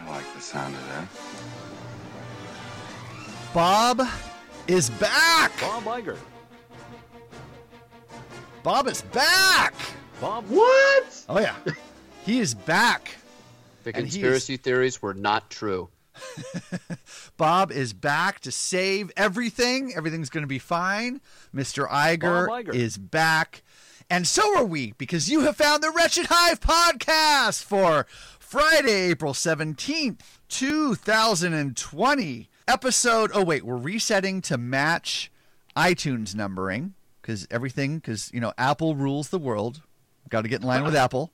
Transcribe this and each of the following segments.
I like the sound of that. Bob is back! Bob Iger. Bob is back! Bob. What? Oh, yeah. he is back. The And he conspiracy theories were not true. Bob is back to save everything. Everything's going to be fine. Mr. Iger, Iger. is back. And so are we, because you have found the Wretched Hive podcast for Friday, April 17th, 2020. Episode, oh, wait, we're resetting to match iTunes numbering because everything, because, you know, Apple rules the world. Got to get in line with Apple.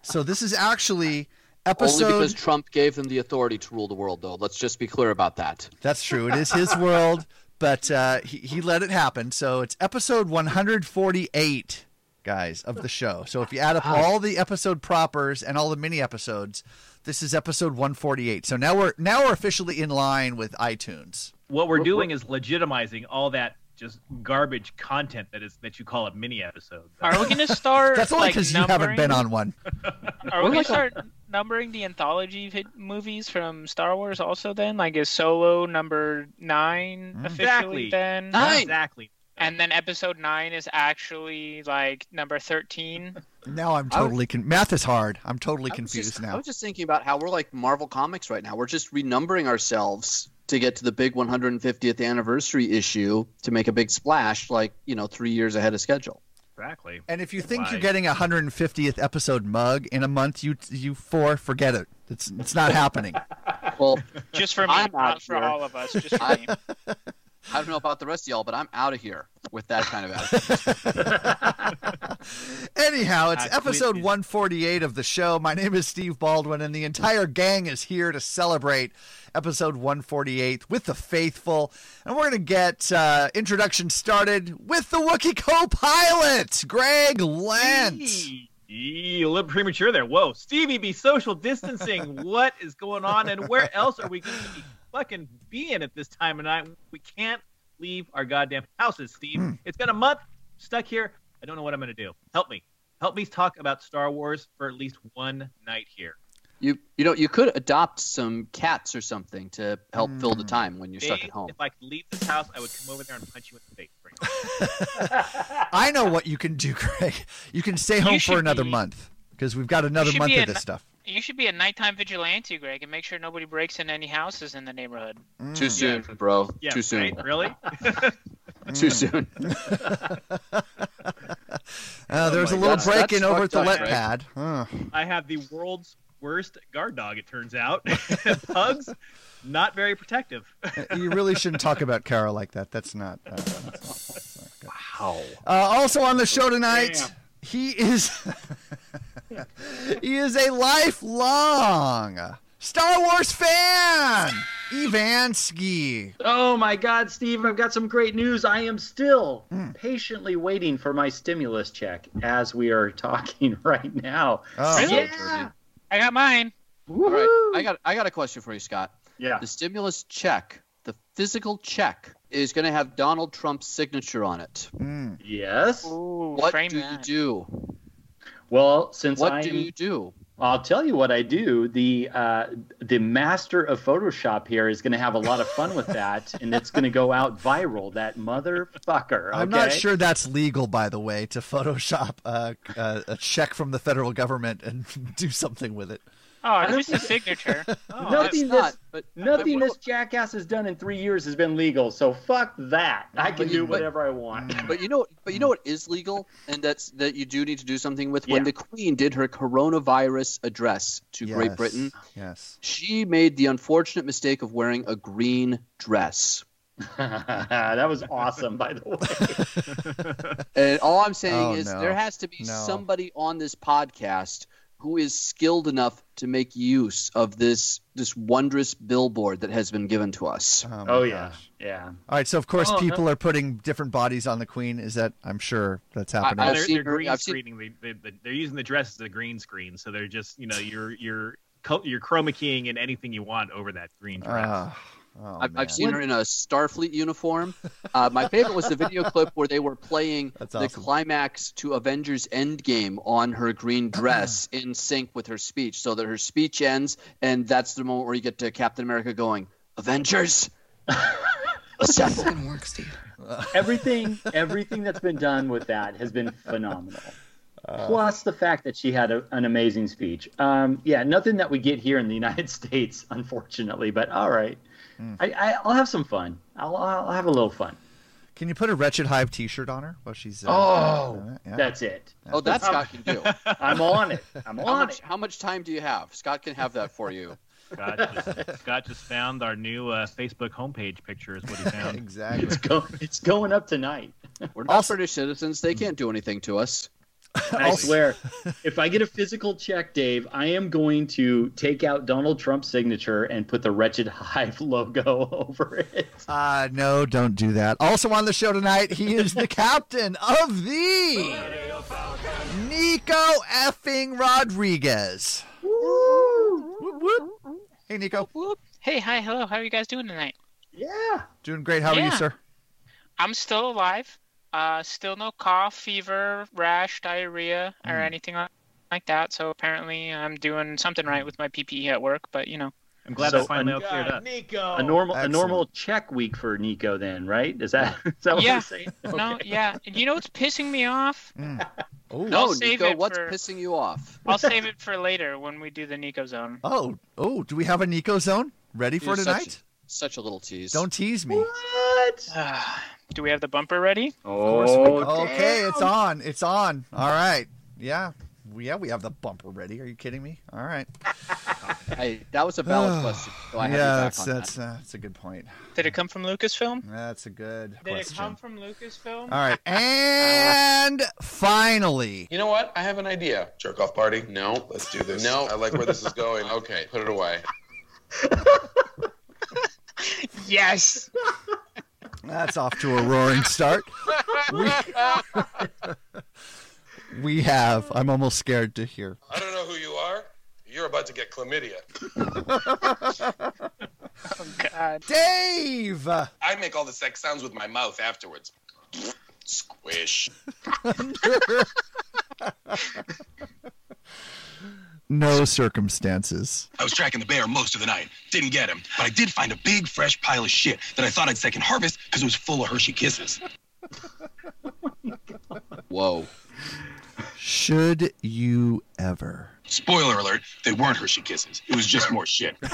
So this is actually episode. Only because Trump gave them the authority to rule the world, though. Let's just be clear about that. That's true. It is his world, but uh, he, he let it happen. So it's episode 148, guys, of the show. So if you add up all the episode propers and all the mini episodes, this is episode 148. So now we're now we're officially in line with iTunes. What we're doing is legitimizing all that just garbage content that is that you call a mini episode. Are we gonna start? That's only like, because you haven't been on one. Are we gonna start numbering the anthology vid- movies from Star Wars also? Then, like, is Solo number nine Mm. officially Exactly. then? Nine. Exactly. And then Episode nine is actually like number thirteen. Now I'm totally con- math is hard. I'm totally confused just- I was just thinking about how we're like Marvel Comics right now. We're just renumbering ourselves to get to the big 150th anniversary issue to make a big splash, like, you know, three years ahead of schedule. Exactly. And if you think you're getting a 150th episode mug in a month, you you four forget it. It's it's not happening. Well, Just for me, I'm not out for all of us. Just for I- me. I don't know about the rest of y'all, but I'm out of here with that kind of attitude. Anyhow, it's episode 148 of the show. My name is Steve Baldwin, and the entire gang is here to celebrate episode 148 with the faithful. And we're going to get uh, introduction started with the Wookiee co pilot, Greg Lent. Eee, eee, a little premature there. Whoa, Stevie, be social distancing. what is going on, and where else are we going to be fucking be in at this time of night? We can't leave our goddamn houses, Steve. Hmm. It's been a month stuck here. I don't know what I'm going to do. Help me. Help me talk about Star Wars for at least one night here. You you know, you could adopt some cats or something to help fill the time when you're stuck at home. If I could leave this house, I would come over there and punch you in the face. right. I know what you can do, Greg. You can stay home for another be- month because we've got another month of an- this stuff. You should be a nighttime vigilante, Greg, and make sure nobody breaks in any houses in the neighborhood. Too soon, bro. Yeah, Too soon. right? Really? Too soon. Uh, there's a little break in over at the fucked let pad. Huh. I have the world's worst guard dog, it turns out. Pugs, not very protective. you really shouldn't talk about Kara like that. That's not. Uh, that's not, that's not. Wow. Uh, also on the show tonight, he is he is a lifelong Star Wars fan. Evansky. Oh my God, Steve, I've got some great news. I am still Hmm. patiently waiting for my stimulus check as we are talking right now. Oh, Really? Yeah. I got mine. All right. I got I got a question for you, Scott. Yeah. The stimulus check, the physical check, is going to have Donald Trump's signature on it. mm. Yes. Ooh, What do that. you do? Well, since What I'm, do you do? I'll tell you what I do. The uh, the master of Photoshop here is going to have a lot of fun with that, and it's going to go out viral. That motherfucker. I'm not sure that's legal, by the way, to Photoshop uh, uh, a check from the federal government and do something with it. Oh, it's just a signature. Oh, Nothing It's not, this but nothing but, this jackass has done in three years has been legal. So fuck that. I can you- do but- whatever I want. Mm. But you know, but you know what is legal, and that's that you do need to do something with. When the Queen did her coronavirus address to Great Britain, Yes. she made the unfortunate mistake of wearing a green dress. that was awesome, by the way. And all I'm saying Oh, is no. there has to be No. somebody on this podcast who is skilled enough to make use of this this wondrous billboard that has been given to us. my Oh yeah, gosh. yeah. All right, so of course Oh, people are putting different bodies on the queen. Is that? I'm sure that's happening. I've they're, seen they're green I've seen- screening. They, they, they're using the dress as a green screen, so they're just you know you're you're you're chroma keying in anything you want over that green dress. Ah, oh, I've. I've seen her in a Starfleet uniform. Uh, my favorite was the video clip where they were playing That's the awesome. climax to Avengers Endgame on her green dress in sync with her speech, so that her speech ends, and that's the moment where you get to Captain America going, "Avengers." Assemble. gonna work, Steve. everything everything that's been done with that has been phenomenal. Uh, Plus the fact that she had a, an amazing speech. Um, yeah, nothing that we get here in the United States, unfortunately. But all right, Hmm. I, I, I'll have some fun. I'll, I'll have a little fun. Can you put a Wretched Hive T-shirt on her while she's? Uh, Oh, uh, yeah. That's it. Oh, that Scott can do. I'm on it. I'm How on much, it. how much time do you have? Scott can have that for you. Scott, just, Scott just found our new uh, Facebook homepage picture. Is what he found. exactly. It's, go, it's going up tonight. We're not British citizens. They can't do anything to us. I swear, if I get a physical check, Dave, I am going to take out Donald Trump's signature and put the Wretched Hive logo over it. Uh, no, don't do that. Also on the show tonight, he is the captain of the Niko effing Rodriguez. Whoop, whoop. Hey, Niko. Hey, hi, hello. How are you guys doing tonight? Yeah. Doing great. How are you, sir? I'm still alive. Uh, still no cough, fever, rash, diarrhea, or Mm. anything like- like that. So apparently, I'm doing something right with my PPE at work. But you know, I'm glad So, that finally a- all cleared up. Niko. A normal, a normal check week for Niko, then, right? Is that is that what Yeah. we're saying? no, yeah. You know what's pissing me off? Oh, No, Niko, what's for- pissing you off? I'll save it for later when we do the Niko zone. oh, oh. Do we have a Niko zone ready for You're tonight? Such, such a little tease. Don't tease me. What? do we have the bumper ready? Oh, Okay, damn. it's on. It's on. All right. Yeah. Yeah, we have the bumper ready. Are you kidding me? All right. Hey, that was a valid question. So yeah, that's that's that. uh, that's a good point. Did it come from Lucasfilm? That's a good Did question. it come from Lucasfilm? All right, and finally, You know what? I have an idea. Jerk off party? No. Let's do this. No. I like where this is going. Okay, put it away. Yes. That's off to a roaring start. We, we have. I'm almost scared to hear. I don't know who you are. You're about to get chlamydia. Oh God. Dave. I make all the sex sounds with my mouth afterwards. Squish. No circumstances. I was tracking the bear most of the night. Didn't get him, but I did find a big fresh pile of shit that I thought I'd second harvest because it was full of Hershey Kisses. Whoa. Should you ever? Spoiler alert, they weren't Hershey Kisses. It was just more shit.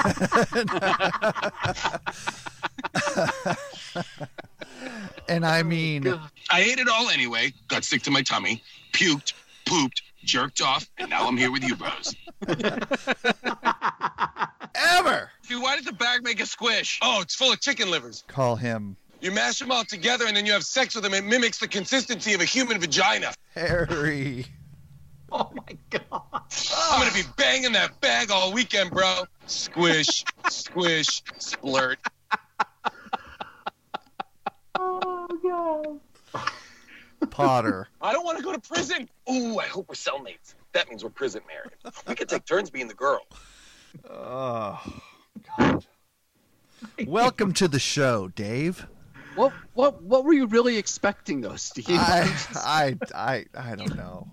And I mean, I ate it all anyway, got sick to my tummy, puked, pooped, jerked off, and now I'm here with you bros. ever Dude, why did the bag make a squish? Oh, it's full of chicken livers. call him You mash them all together and then you have sex with them. It mimics the consistency of a human vagina. Harry. Oh my god. I'm gonna be banging that bag all weekend, bro. Squish, squish, splurt. Oh, Potter. I don't want to go to prison. Ooh, I hope we're cellmates. That means we're prison married. We could take turns being the girl. Oh, God. Welcome to the show, Dave. What what what were you really expecting though, Steve? I, I, I, I don't know.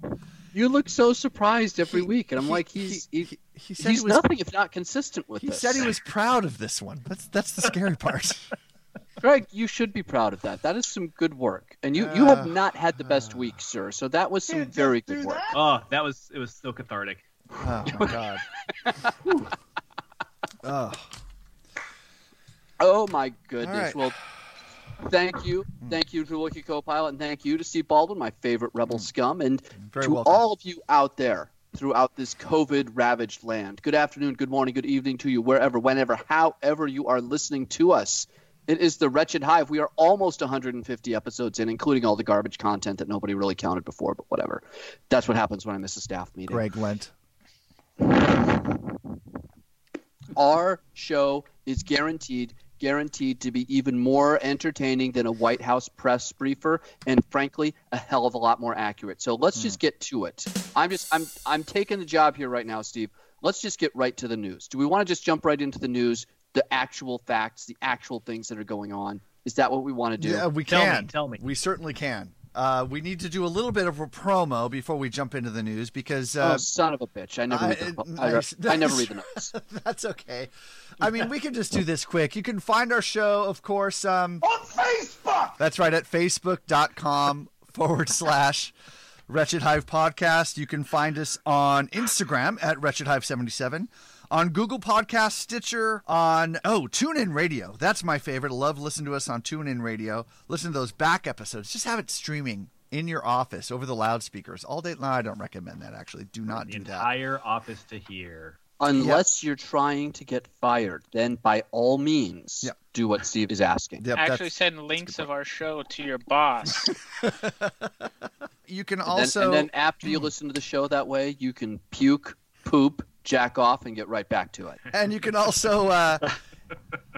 you look so surprised every He- week, and I'm he- like, he's he, he, he said he's he was. nothing if not consistent with He this. said he was proud of this one. That's that's the scary part. Greg, you should be proud of that. That is some good work, and you you have Uh, not had the best week, sir. So that was some very good work. Oh, that was it was so cathartic. Oh my God. oh, Oh my goodness! All right. Well, thank you, thank you to Wookiee Co-pilot, and thank you to Steve Baldwin, my favorite rebel scum, and very to welcome. all of you out there throughout this COVID ravaged land. Good afternoon, good morning, good evening to you, wherever, whenever, however you are listening to us. It is the Wretched Hive. We are almost 150 episodes in, including all the garbage content that nobody really counted before, but whatever. That's what happens when I miss a staff meeting. Greg Lent. Our show is guaranteed guaranteed to be even more entertaining than a White House press briefer and frankly a hell of a lot more accurate. So let's just hmm. get to it. I'm just I'm I'm taking the job here right now, Steve. Let's just get right to the news. Do we want to just jump right into the news, the actual facts, the actual things that are going on? Is that what we want to do? Yeah, we Tell me, can. tell me. We certainly can. Uh, we need to do a little bit of a promo before we jump into the news because oh, uh, son of a bitch! I never, I- read, the, I. I never read the notes. that's okay. I mean, we can just do this quick. You can find our show, of course, um, On Facebook! That's right, at facebook.com forward slash Wretched Hive Podcast. You can find us on Instagram at Wretched Hive 77 on Google Podcast, Stitcher, on, oh, TuneIn Radio. That's my favorite. I love listening to us on TuneIn Radio. Listen to those back episodes. Just have it streaming in your office over the loudspeakers all day. No, I don't recommend that, actually. Do not The do that. entire office to hear. Unless you're trying to get fired, then by all means, Yep. do what Steve is asking. Yep, Actually, send links of our show to your boss. you can And then- also. and then after you listen to the show that way, you can puke, poop, jack off, and get right back to it. and you can also, uh,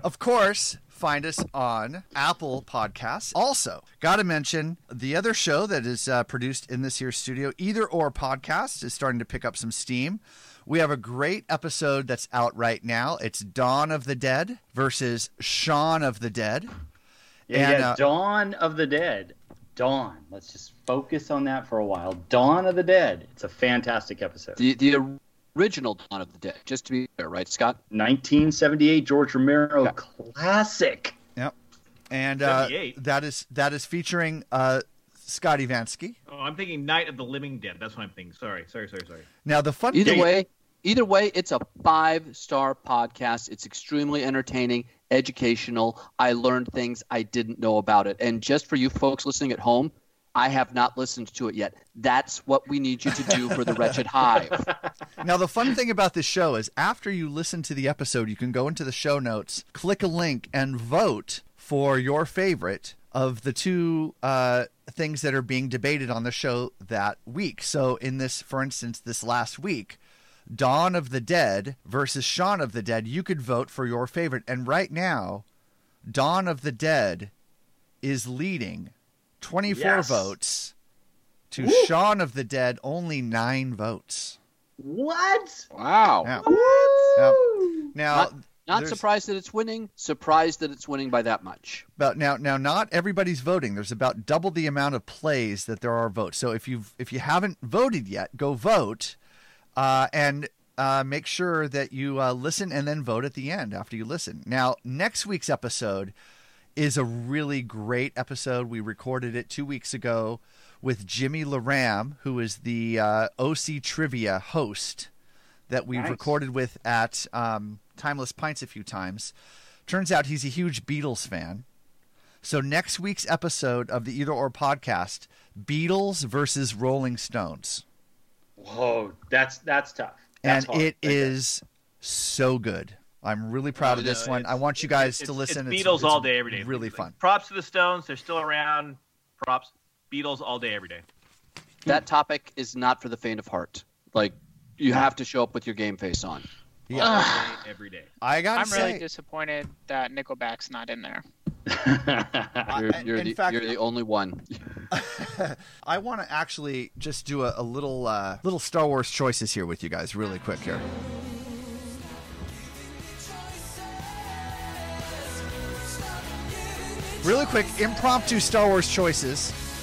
of course, find us on Apple Podcasts. Also, got to mention the other show that is uh, produced in this here studio, Either or Podcast, is starting to pick up some steam. We have a great episode that's out right now. It's Dawn of the Dead versus Shaun of the Dead. Yeah, And, yeah, uh, Dawn of the Dead. Dawn. Let's just focus on that for a while. Dawn of the Dead. It's a fantastic episode. The the original Dawn of the Dead, just to be fair, right, Scott? 1978 George Romero Yeah. classic. Yep. And uh, that is that is featuring uh, Scotty Vansky. Oh, I'm thinking Night of the Living Dead. That's what I'm thinking. Sorry, sorry, sorry, sorry. Now the fun Either way, either way, it's a five star podcast. It's extremely entertaining, educational. I learned things I didn't know about it. And just for you folks listening at home, I have not listened to it yet. That's what we need you to do for the Wretched Hive. Now, the fun thing about this show is after you listen to the episode, you can go into the show notes, click a link, and vote for your favorite of the two uh, things that are being debated on the show that week. So, in this, for instance, this last week, Dawn of the Dead versus Shaun of the Dead, you could vote for your favorite. And right now, Dawn of the Dead is leading 24 Yes. votes to Shaun of the Dead, only nine votes. What? Wow. Yeah. Yep. Now, Not, not there's- surprised that it's winning. Surprised that it's winning by that much. But now, now, not everybody's voting. There's about double the amount of plays that there are votes. So if you if you haven't voted yet, go vote, uh, and uh, make sure that you uh, listen and then vote at the end after you listen. Now, next week's episode is a really great episode. We recorded it two weeks ago with Jimmy Laram, who is the uh, OC Trivia host that we've Nice. recorded with at um, Timeless Pints a few times. Turns out he's a huge Beatles fan. So next week's episode of the Either Or podcast, Beatles versus Rolling Stones. Whoa, that's that's tough. That's and hard. it there. is so good. I'm really proud of No, this one. I want you guys it's- to listen. It's Beatles it's all day, every day. Really fun. Props to the Stones. They're still around. Props. Beatles all day, every day. That topic is not for the faint of heart. Like, you have to show up with your game face on. Yeah. All day, every day. I gotta I'm say, really disappointed that Nickelback's not in there. You're, you're in the, fact- you're the only one. I want to actually just do a, a little uh, little Star Wars choices here with you guys, really quick here. Really quick, impromptu Star Wars choices.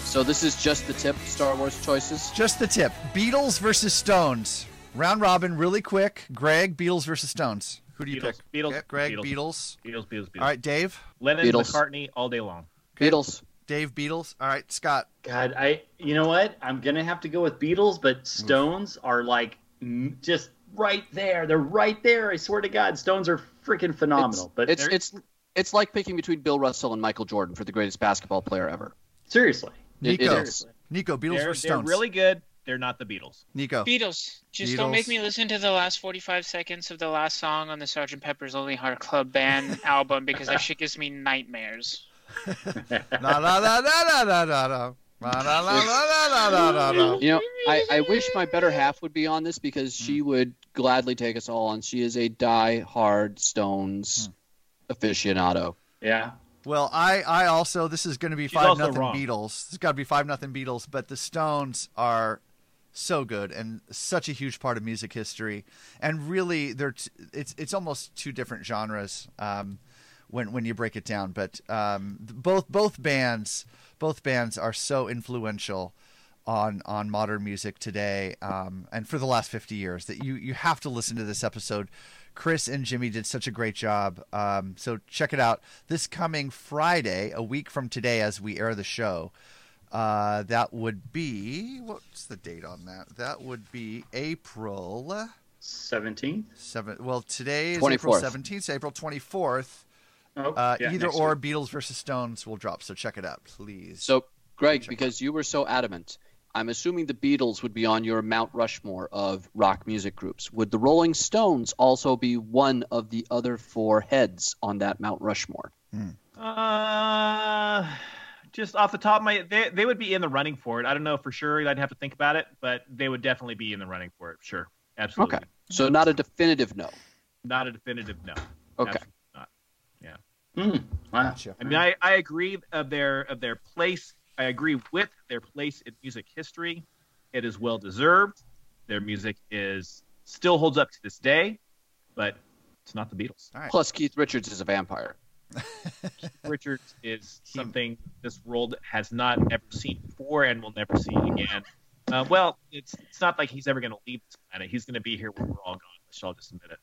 So this is just the tip Star Wars choices. Just the tip: Beatles versus Stones. Round robin, really quick. Greg, Beatles versus Stones. Who do you Beatles, pick? Beatles, Okay, Greg, Beatles. Beatles. Beatles, Beatles, Beatles. All right, Dave. Lennon, Beatles. McCartney, all day long. Beatles. Dave, Beatles. All right, Scott. God, I you know what? I'm gonna have to go with Beatles, but Stones are like just right there. They're right there. I swear to God, Stones are freaking phenomenal. but It's it's it's like picking between Bill Russell and Michael Jordan for the greatest basketball player ever. Seriously, Niko. Seriously. Niko, Beatles they're, were Stones. They're really good. They're not the Beatles. Niko. Beatles. Just Beatles. don't make me listen to the last 45 seconds of the last song on the Sgt. Pepper's Lonely Heart Club Band album because that shit gives me nightmares. na na na na na na na. You know, I, I wish my better half would be on this because she would gladly take us all on. She is a die-hard Stones mm aficionado. Yeah. Well, I, I also this is going to be She's five nothing wrong. Beatles. It's got to be five nothing Beatles, but the Stones are so good and such a huge part of music history. And really, they're t- it's it's almost two different genres um, when when you break it down. But um, both both bands both bands are so influential on on modern music today um, and for the last 50 years that you you have to listen to this episode chris and jimmy did such a great job um, so check it out this coming friday a week from today as we air the show uh, that would be what's the date on that that would be april 17th? 7 well today is april 24th. 17th so april 24th Oh, uh, yeah, either or week. beatles versus stones will drop so check it out please So, Greg, because you were so adamant, I'm assuming the Beatles would be on your Mount Rushmore of rock music groups. Would the Rolling Stones also be one of the other four heads on that Mount Rushmore? Uh, just off the top of my, they they would be in the running for it. I don't know for sure. I'd have to think about it, but they would definitely be in the running for it. Sure, absolutely. Okay. So, not a definitive no. Not a definitive no. Okay. Absolutely not. Yeah. Hmm. Wow. Gotcha. I mean, I, I agree of their of their place. I agree with their place in music history. It is well deserved. Their music is still holds up to this day, but it's not the Beatles. All right. Plus, Keith Richards is a vampire. Richards is something this world has not ever seen before and will never see again. Uh, well, it's it's not like he's ever going to leave this planet. He's going to be here when we're all gone. Let's all just admit it.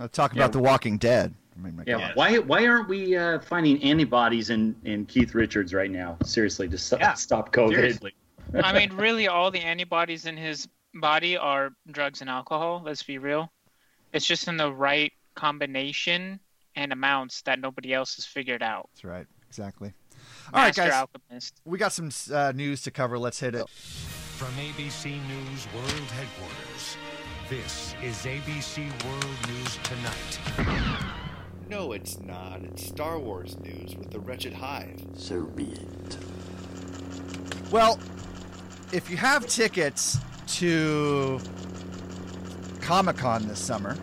Let's talk Yeah. about The Walking Dead. I mean, my Yeah. God. Why why aren't we uh, finding antibodies in, in Keith Richards right now? Seriously, to stop, Yeah. stop COVID. Seriously, I mean, really, all the antibodies in his body are drugs and alcohol. Let's be real. It's just in the right combination and amounts that nobody else has figured out. That's right. Exactly. All right, Master guys. alchemist. We got some uh, news to cover. Let's hit it. From ABC News World Headquarters, this is ABC World News Tonight. No, it's not. It's Star Wars news with the Wretched Hive. So be it. Well, if you have tickets to Comic Con this summer,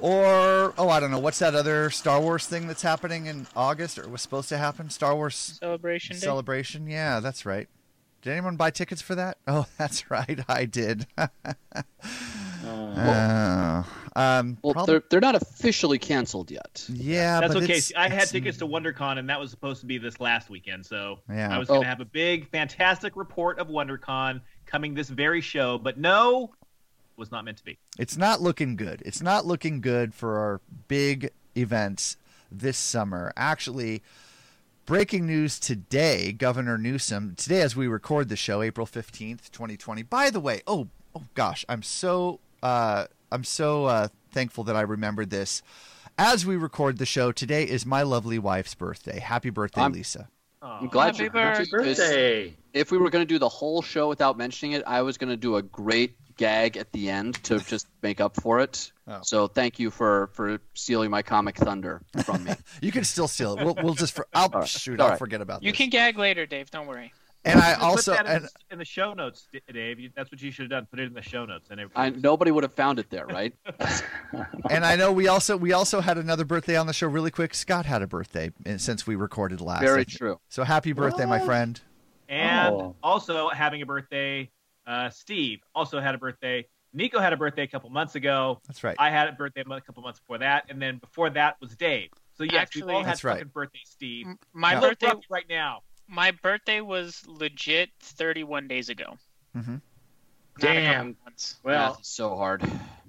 or oh, I don't know, what's that other Star Wars thing that's happening in August or was supposed to happen? Star Wars Celebration Day. Celebration. Yeah, that's right. Did anyone buy tickets for that? Oh, that's right, I did. Oh, um, Well, prob- they're, they're not officially canceled yet. yeah, that's but okay. it's- I had it's- tickets to WonderCon, and that was supposed to be this last weekend. So Yeah. I was going Oh. to have a big, fantastic report of WonderCon coming this very show, but no, it was not meant to be. It's not looking good. It's not looking good for our big events this summer. Actually, breaking news today Governor Newsom, today as we record the show, April 15th, 2020. By the way, oh, oh gosh, I'm so, uh, I'm so uh, thankful that I remembered this. As we record the show, today is my lovely wife's birthday. Happy birthday, I'm- Lisa. I'm glad Happy you Happy birthday! If we were going to do the whole show without mentioning it, I was going to do a great gag at the end to just make up for it. Oh. So thank you for for stealing my comic thunder from me. You can still steal it. We'll, we'll just, for, I'll All right. shoot, All I'll right. forget about You this. can gag later, Dave. Don't worry. and I Just put that in, and, the, in the show notes, Dave. That's what you should have done. Put it in the show notes, and I, nobody would have found it there, right? and I know we also we also had another birthday on the show really quick. Scott had a birthday uh, since we recorded last. Very true. So happy birthday, my friend. And Oh. also having a birthday, uh, Steve also had a birthday. Niko had a birthday a couple months ago. That's right. I had a birthday a couple months before that, and then before that was Dave. So yes, Actually- we've all had That's right. fucking birthdays, Steve. M- My I'm a little birthday, right now. my birthday was legit 31 days ago. hmm Not a couple Damn. months. Well, Math so hard.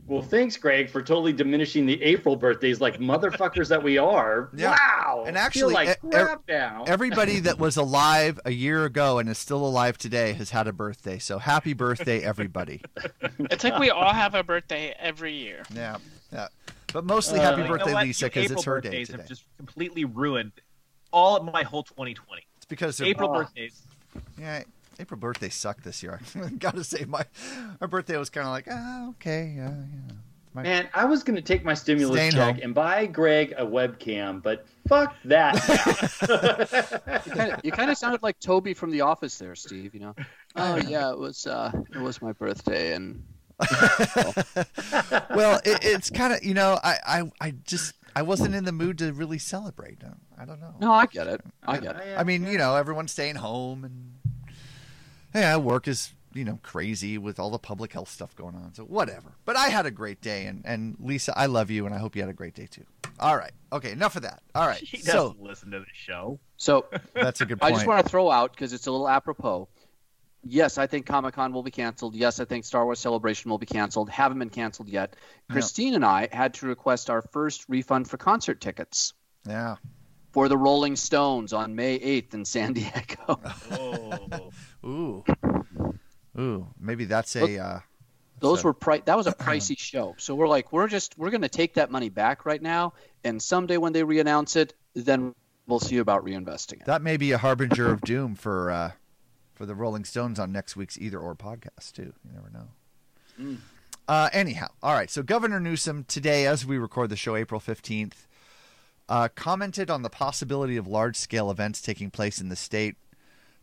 Well, thanks, Greg, for totally diminishing the April birthdays like motherfuckers that we are. Yeah. Wow. And actually, like e- crap now. Everybody that was alive a year ago and is still alive today has had a birthday. So happy birthday, everybody. It's like we all have a birthday every year. yeah, yeah. But mostly Uh, happy You know birthday. Lisa, because it's her day birthdays today. have just completely ruined all of my whole 2020. It's because they're- April Oh. birthdays. Yeah, April birthday sucked this year. Gotta say, my our birthday was kind of like, ah, okay, yeah, yeah. My- Man, I was going to take my stimulus Staying check home. and buy Greg a webcam, but fuck that. You kind of you kind of sounded like Toby from The Office there, Steve. You know. Oh yeah, it was uh, it was my birthday, and well, it, it's kind of you know I, I I just I wasn't in the mood to really celebrate. I don't know. No, I get it. I get it. I mean, you know, everyone's staying home and yeah, work is you know crazy with all the public health stuff going on. So whatever. But I had a great day, and and Lisa, I love you, and I hope you had a great day too. All right. Okay. Enough of that. All right. He So doesn't listen to the show. So that's a good Point. I just want to throw out because it's a little apropos. Yes, I think Comic Con will be canceled. Yes, I think Star Wars Celebration will be canceled. Haven't been canceled yet. Christine and I had to request our first refund for concert tickets Yeah. For the Rolling Stones on May 8th in San Diego. Oh. Ooh. Ooh. Maybe that's a. Uh, Those So- were pri- that was a pricey show. So we're like, we're just we're gonna take that money back right now, and someday when they reannounce it, then we'll see about reinvesting it. that may be a harbinger of doom for uh, for the Rolling Stones on next week's Either Or podcast too. You never know. Mm. Uh, anyhow, all right. So Governor Newsom today, as we record the show, April fifteenth, uh, commented on the possibility of large-scale events taking place in the state,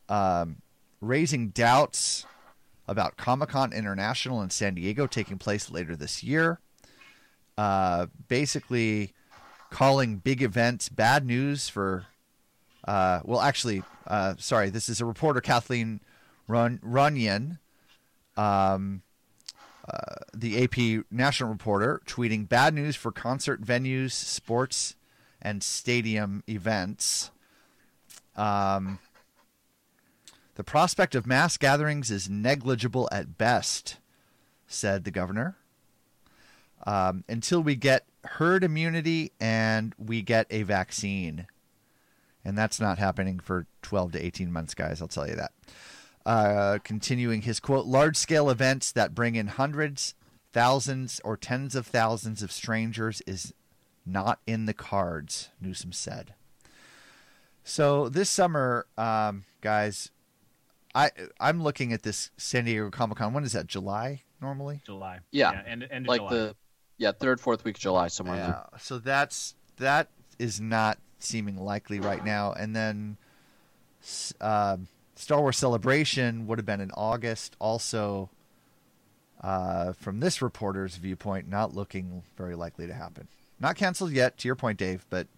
um, raising doubts about Comic Con International in San Diego taking place later this year. Uh, basically, calling big events bad news for. Uh, well, actually, uh, sorry, this is a reporter, Kathleen Run- Runyon. Um, uh, the AP national reporter tweeting bad news for concert venues, sports, and stadium events. Um, the prospect of mass gatherings is negligible at best, said the governor. Um, until we get herd immunity and we get a vaccine. And that's not happening for 12 to 18 months, guys. I'll tell you that. Uh, continuing his quote large scale events that bring in hundreds, thousands, or tens of thousands of strangers is not in the cards, Newsom said. So this summer, um, guys, I I'm looking at this San Diego Comic Con. When is that? July normally? July. Yeah, end, end of like July. the yeah third fourth week of July somewhere. in there. Yeah. So that's that is not seeming likely right now. And then s- um Star Wars Celebration would have been in August. Also, uh, from this reporter's viewpoint, not looking very likely to happen. Not canceled yet, to your point, Dave, but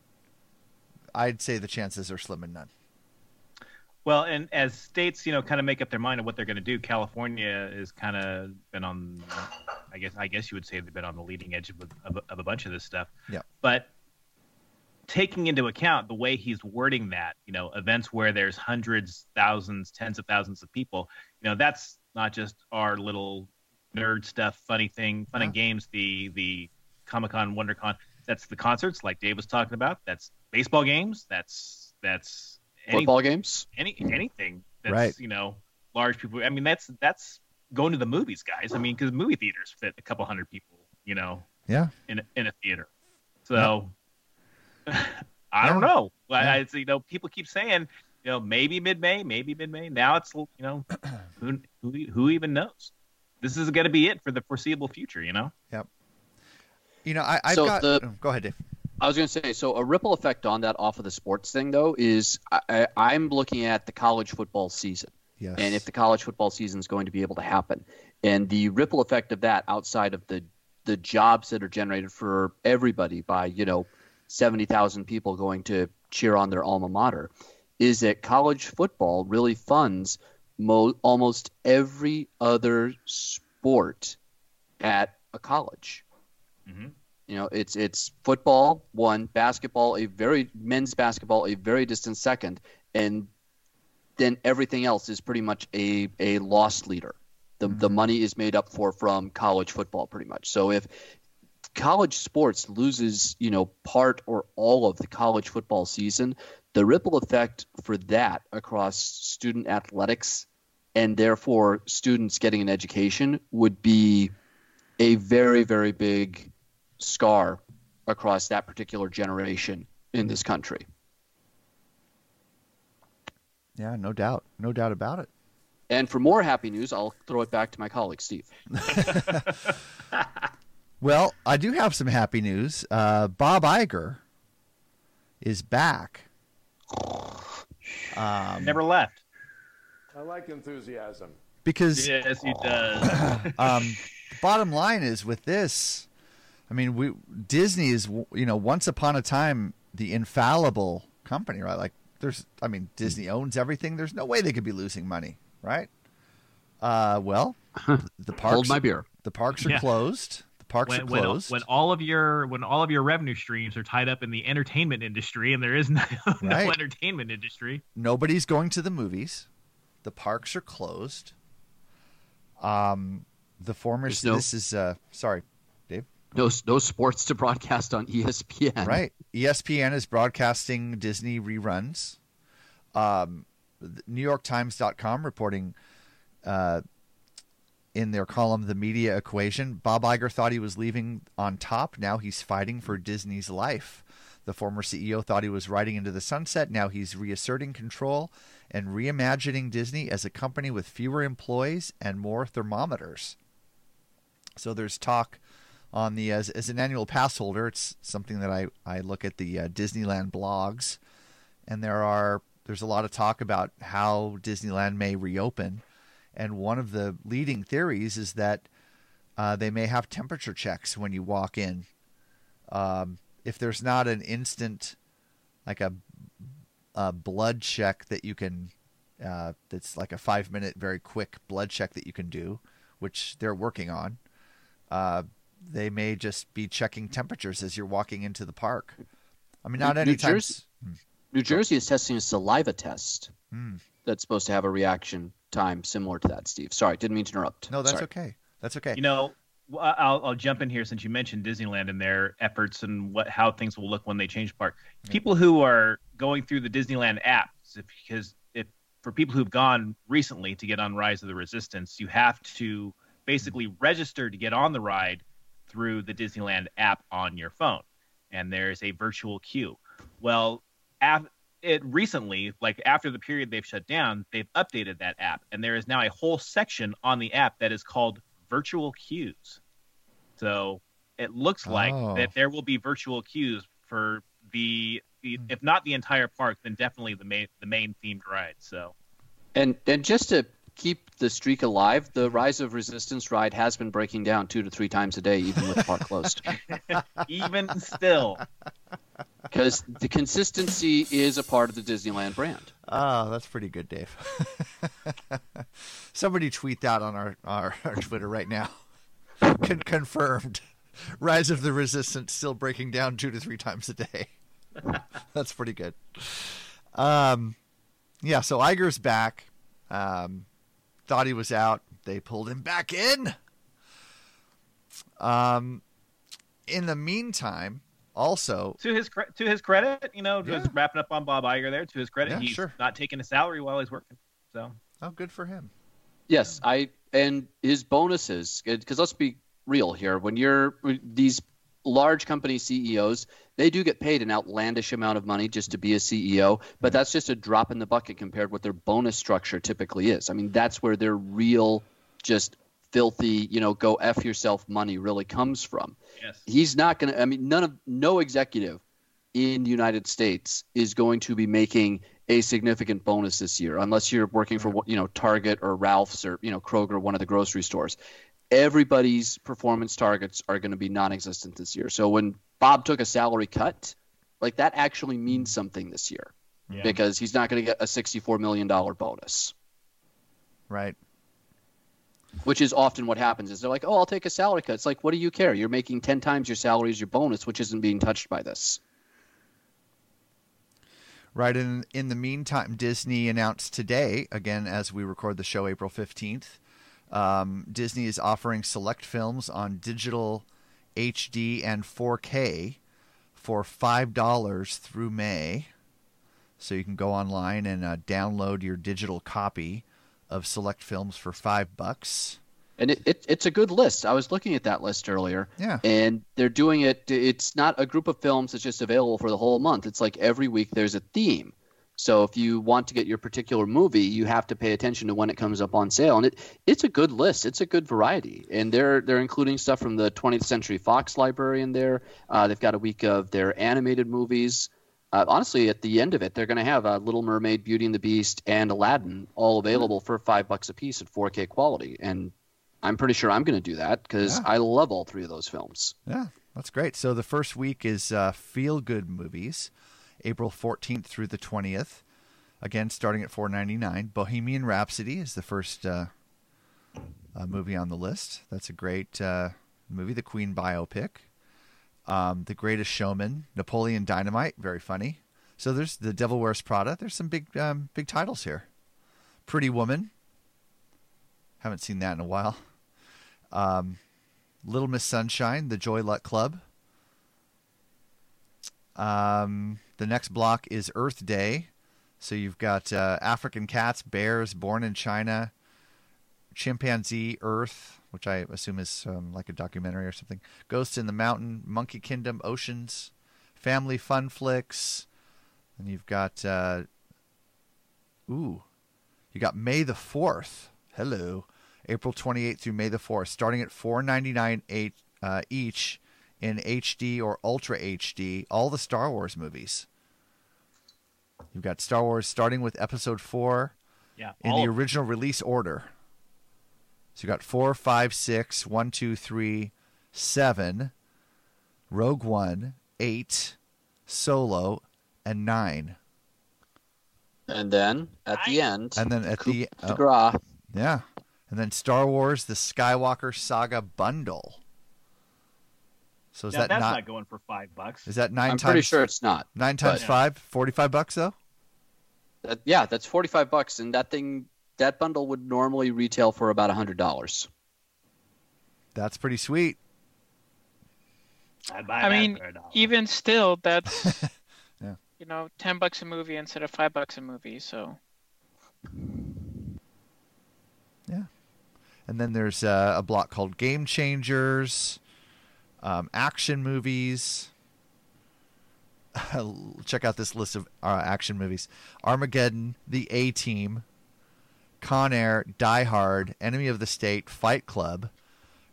I'd say the chances are slim and none. Well, and as states, you know, kind of make up their mind on what they're going to do, California is kind of been on, I guess, I guess you would say they've been on the leading edge of, a- of, a- of a bunch of this stuff. Yeah. But taking into account the way he's wording that, you know, events where there's hundreds, thousands, tens of thousands of people, you know, that's not just our little nerd stuff, funny thing, fun and games, the the Comic Con, WonderCon. That's the concerts, like Dave was talking about. That's baseball games. That's that's any- Football games. any anything that's Right. you know large people. I mean, that's that's going to the movies, guys. I mean, because movie theaters fit a couple hundred people, you know, Yeah. in a, in a theater. So I don't know. I, I, it's, you know, people keep saying, you know, maybe mid May, maybe mid May. Now it's you know, who, who who even knows? This is going to be it for the foreseeable future, you know. Yep. You know, I, I've So got. the- oh, go ahead, Dave. I was going to say, so a ripple effect on that off of the sports thing, though, is I, I'm looking at the college football season. Yes. And if the college football season is going to be able to happen, and the ripple effect of that outside of the the jobs that are generated for everybody by you know seventy thousand people going to cheer on their alma mater, is that college football really funds mo- almost every other sport at a college. Mm-hmm. You know, it's it's football one, basketball a very men's basketball a very distant second, and then everything else is pretty much a a lost leader. The the money is made up for from college football pretty much. So if college sports loses, you know, part or all of the college football season, the ripple effect for that across student athletics and therefore students getting an education would be a very very big scar across that particular generation in this country. Yeah, no doubt, no doubt about it. And for more happy news, I'll throw it back to my colleague Steve. Well, I do have some happy news. Uh, Bob Iger is back. Um, Never left. I like enthusiasm. because Yes, he does. um, bottom line is with this, I mean, we Disney is you know once upon a time the infallible company, right? Like there's, I mean, Disney owns everything. There's no way they could be losing money, right? Uh, well, the parks. Hold my beer. The parks are Yeah. closed. The parks when, are closed. when all of your when all of your revenue streams are tied up in the entertainment industry and there is no, no Right. entertainment industry Nobody's going to the movies. The parks are closed. Um, the former. There's no- this is uh, sorry, Dave. No, no sports to broadcast on ESPN. Right. ESPN is broadcasting Disney reruns. Um, NewYorkTimes.com reporting uh, in their column "The Media Equation." Bob Iger thought he was leaving on top. Now he's fighting for Disney's life. The former CEO thought he was riding into the sunset. Now he's reasserting control and reimagining Disney as a company with fewer employees and more thermometers. So there's talk on the as, as an annual pass holder. It's something that I, I look at the uh, Disneyland blogs, and there are there's a lot of talk about how Disneyland may reopen, and one of the leading theories is that uh, they may have temperature checks when you walk in. Um, if there's not an instant, like a, a blood check that you can, uh, that's like a five minute, very quick blood check that you can do, which they're working on. Uh, they may just be checking temperatures as you're walking into the park. I mean, not New- any New time. Jersey- New Jersey is testing a saliva test Hmm. that's supposed to have a reaction time similar to that. Steve, sorry, didn't mean to interrupt. No, that's Sorry. okay. That's okay. you know w- I'll, I'll jump in here since you mentioned disneyland and their efforts and what how things will look when they change park people who are going through the disneyland apps because if for people who've gone recently to get on rise of the resistance you have to basically register to get on the ride through the disneyland app on your phone and there's a virtual queue. Well af- it recently like after the period they've shut down they've updated that app and there is now a whole section on the app that is called virtual queues. So it looks like Oh. that there will be virtual queues for the, the hmm. if not the entire park then definitely the main the main themed ride so. And and just to keep the streak alive, the Rise of Resistance ride has been breaking down two to three times a day, even with the park closed. even still Because the consistency is a part of the Disneyland brand. Oh, that's pretty good, Dave. Somebody tweet that on our, our, our Twitter right now. Con- confirmed. Rise of the Resistance still breaking down two to three times a day. that's pretty good. Um, yeah, so Iger's back. Um, thought he was out. They pulled him back in. Um, in the meantime, also, to his cre- to his credit you know just wrapping up on bob Iger there to his credit Yeah, he's sure. not taking a salary while he's working so oh, good for him. Yes, I and his bonuses because let's be real here. When you're these large company CEOs, they do get paid an outlandish amount of money just to be a CEO, but mm-hmm. that's just a drop in the bucket compared what their bonus structure typically is. I mean, that's where their real just filthy, you know, go f yourself money really comes from. Yes. He's not going to I mean, none of no executive in the United States is going to be making a significant bonus this year, unless you're working for mm-hmm. you know Target or Ralph's or you know Kroger, one of the grocery stores. Everybody's performance targets are going to be non-existent this year. So when Bob took a salary cut, like that actually means something this year, Yeah. because he's not going to get a sixty-four million dollar bonus, Right. which is often what happens. Is they're like, oh, I'll take a salary cut. It's like, what do you care? You're making ten times your salary as your bonus, which isn't being touched by this. Right. In in the meantime, Disney announced today, again as we record the show, April fifteenth, um, Disney is offering select films on digital, HD, and 4K for five dollars through May. So you can go online and uh, download your digital copy of select films for five bucks. And it, it, it's a good list. I was looking at that list earlier. Yeah. And they're doing it. It's not a group of films that's just available for the whole month. It's like every week there's a theme. So if you want to get your particular movie, you have to pay attention to when it comes up on sale. And it it's a good list. It's a good variety. And they're they're including stuff from the 20th Century Fox library in there. Uh, they've got a week of their animated movies. Uh, honestly, at the end of it, they're going to have uh, Little Mermaid, Beauty and the Beast, and Aladdin all available for five bucks a piece at 4K quality. And I'm pretty sure I'm going to do that because Yeah. I love all three of those films. Yeah, that's great. So the first week is uh, Feel Good Movies, April 14th through the 20th. Again, starting at 4.99. Bohemian Rhapsody is the first uh, uh, movie on the list. That's a great uh, movie, the Queen biopic. Um, the Greatest Showman, Napoleon Dynamite, very funny. So there's The Devil Wears Prada. There's some big um, big titles here. Pretty Woman. Haven't seen that in a while. Um, Little Miss Sunshine, The Joy Luck Club. Um, the next block is Earth Day. So you've got uh, African cats, bears, born in China, chimpanzee, Earth, which I assume is um, like a documentary or something. Ghosts in the Mountain, Monkey Kingdom, Oceans, Family Fun Flicks, and you've got uh, ooh, you got May the Fourth. Hello, April 28th through May the 4th, starting at 4.99 eight, uh, each in HD or Ultra HD. All the Star Wars movies. You've got Star Wars starting with Episode Four Yeah, in the original release order. So you got four, five, six, one, two, three, seven, Rogue One, eight, Solo, and nine. And then at the end, And then at Coup the de oh, yeah, and then Star Wars: The Skywalker Saga bundle. So is Now, that that's not, not going for five bucks. Is that 9 I'm times? pretty sure it's not. Nine times but- five, forty-five bucks though. That, yeah, that's forty five bucks, and that thing that bundle would normally retail for about hundred dollars. That's pretty sweet. I'd buy I that mean, for even still, that's Yeah. you know, ten bucks a movie instead of five bucks a movie. So yeah, And then there's uh, a block called Game Changers, um, action movies. Check out this list of uh, action movies: Armageddon, The A Team, Con Air, Die Hard, Enemy of the State, Fight Club,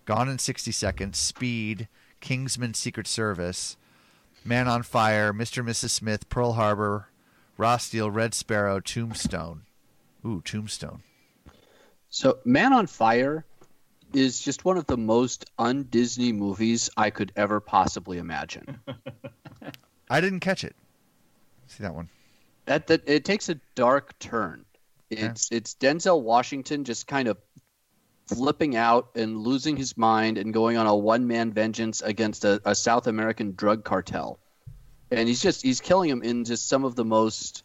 Gone in 60 Seconds, Speed, Kingsman: Secret Service, Man on Fire, Mr. and Mrs. Smith, Pearl Harbor, Real Steel, Red Sparrow, Tombstone. Ooh, Tombstone. So, Man on Fire is just one of the most un Disney movies I could ever possibly imagine. I didn't catch it. See that one. that that it takes a dark turn. It's it's Denzel Washington just kind of flipping out and losing his mind and going on a one man vengeance against a, a South American drug cartel. And he's just he's killing him in just some of the most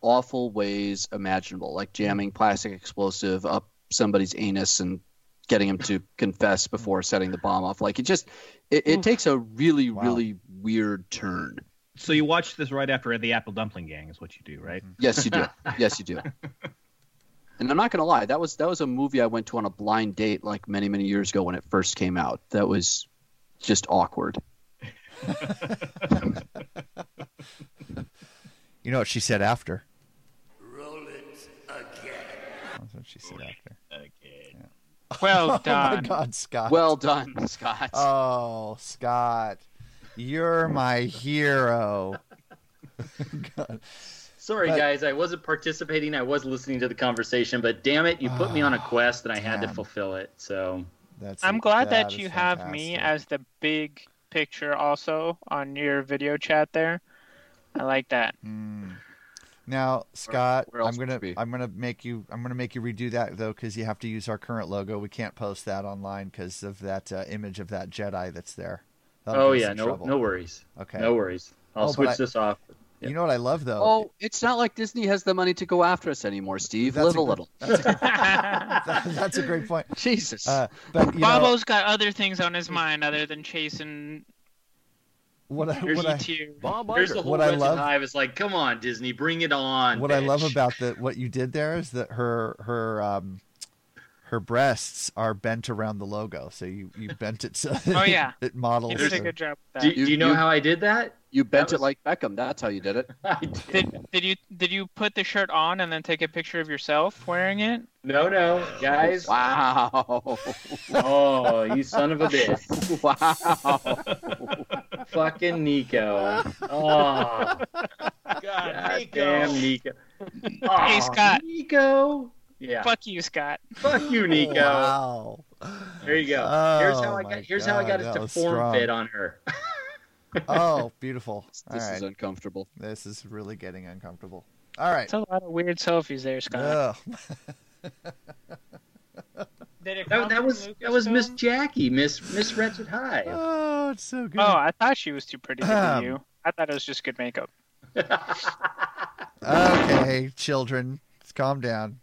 awful ways imaginable, like jamming plastic explosive up somebody's anus and getting him to confess before setting the bomb off. Like it just it, it takes a really, really weird turn. So you watch this right after the Apple Dumpling Gang is what you do, right? Mm-hmm. Yes, you do. yes, you do. And I'm not gonna lie, that was that was a movie I went to on a blind date like many many years ago when it first came out. That was just awkward. You know what she said after? Roll it again. That's what she said after. Okay. well Oh my done. God, Scott. Well done, Scott. Oh, Scott, you're my hero. God. Sorry, But- guys, I wasn't participating. I was listening to the conversation, but damn it, you put me on a quest and I had to fulfill it. So That's I'm glad that you have me as the big picture also on your video chat there. I like that. Mm. Now, Scott, where else I'm gonna? I'm gonna make you I'm gonna make you redo that though because you have to use our current logo. We can't post that online because of that uh, image of that Jedi that's there. That'll Oh yeah, no trouble. no worries. Okay. No worries. I'll Oh, switch I- this off. You know what I love though? Oh, it's not like Disney has the money to go after us anymore, Steve. That's Live a a, gr- little. That- that's a great point. Jesus. Uh, but you know, Bobo's got other things on his mind other than chasing what I, Here's what I, E2. Here's the whole What I love- Hive is like, come on, Disney, bring it on. what I love about the what you did there is that her her um her breasts are bent around the logo, so you you bent it so that Oh, yeah. it models. You did a good job with Do, that. do you know you- how I did that? you bent that it like Beckham. That's how you did it. Did. Did, did you did you put the shirt on and then take a picture of yourself wearing it? No, no, guys. Wow. Oh, you son of a bitch. wow. Fucking Niko. Oh, God, God Niko. damn Niko. Hey, Scott. Niko. Yeah. Fuck, Fuck you, Scott. Fuck you, Niko. Wow. There you go. Oh, here's how oh I my got. Here's how I got God, it that to was form strong. fit on her. Oh, beautiful. This All is right. uncomfortable. This is really getting uncomfortable. All right. It's a lot of weird selfies there, Scott. Ugh. Did That, that from was that was Miss Jackie, Miss Miss Wretched Hive. Oh, it's so good. Oh, I thought she was too pretty to Um, be you. I thought it was just good makeup. Okay, children, let's calm down.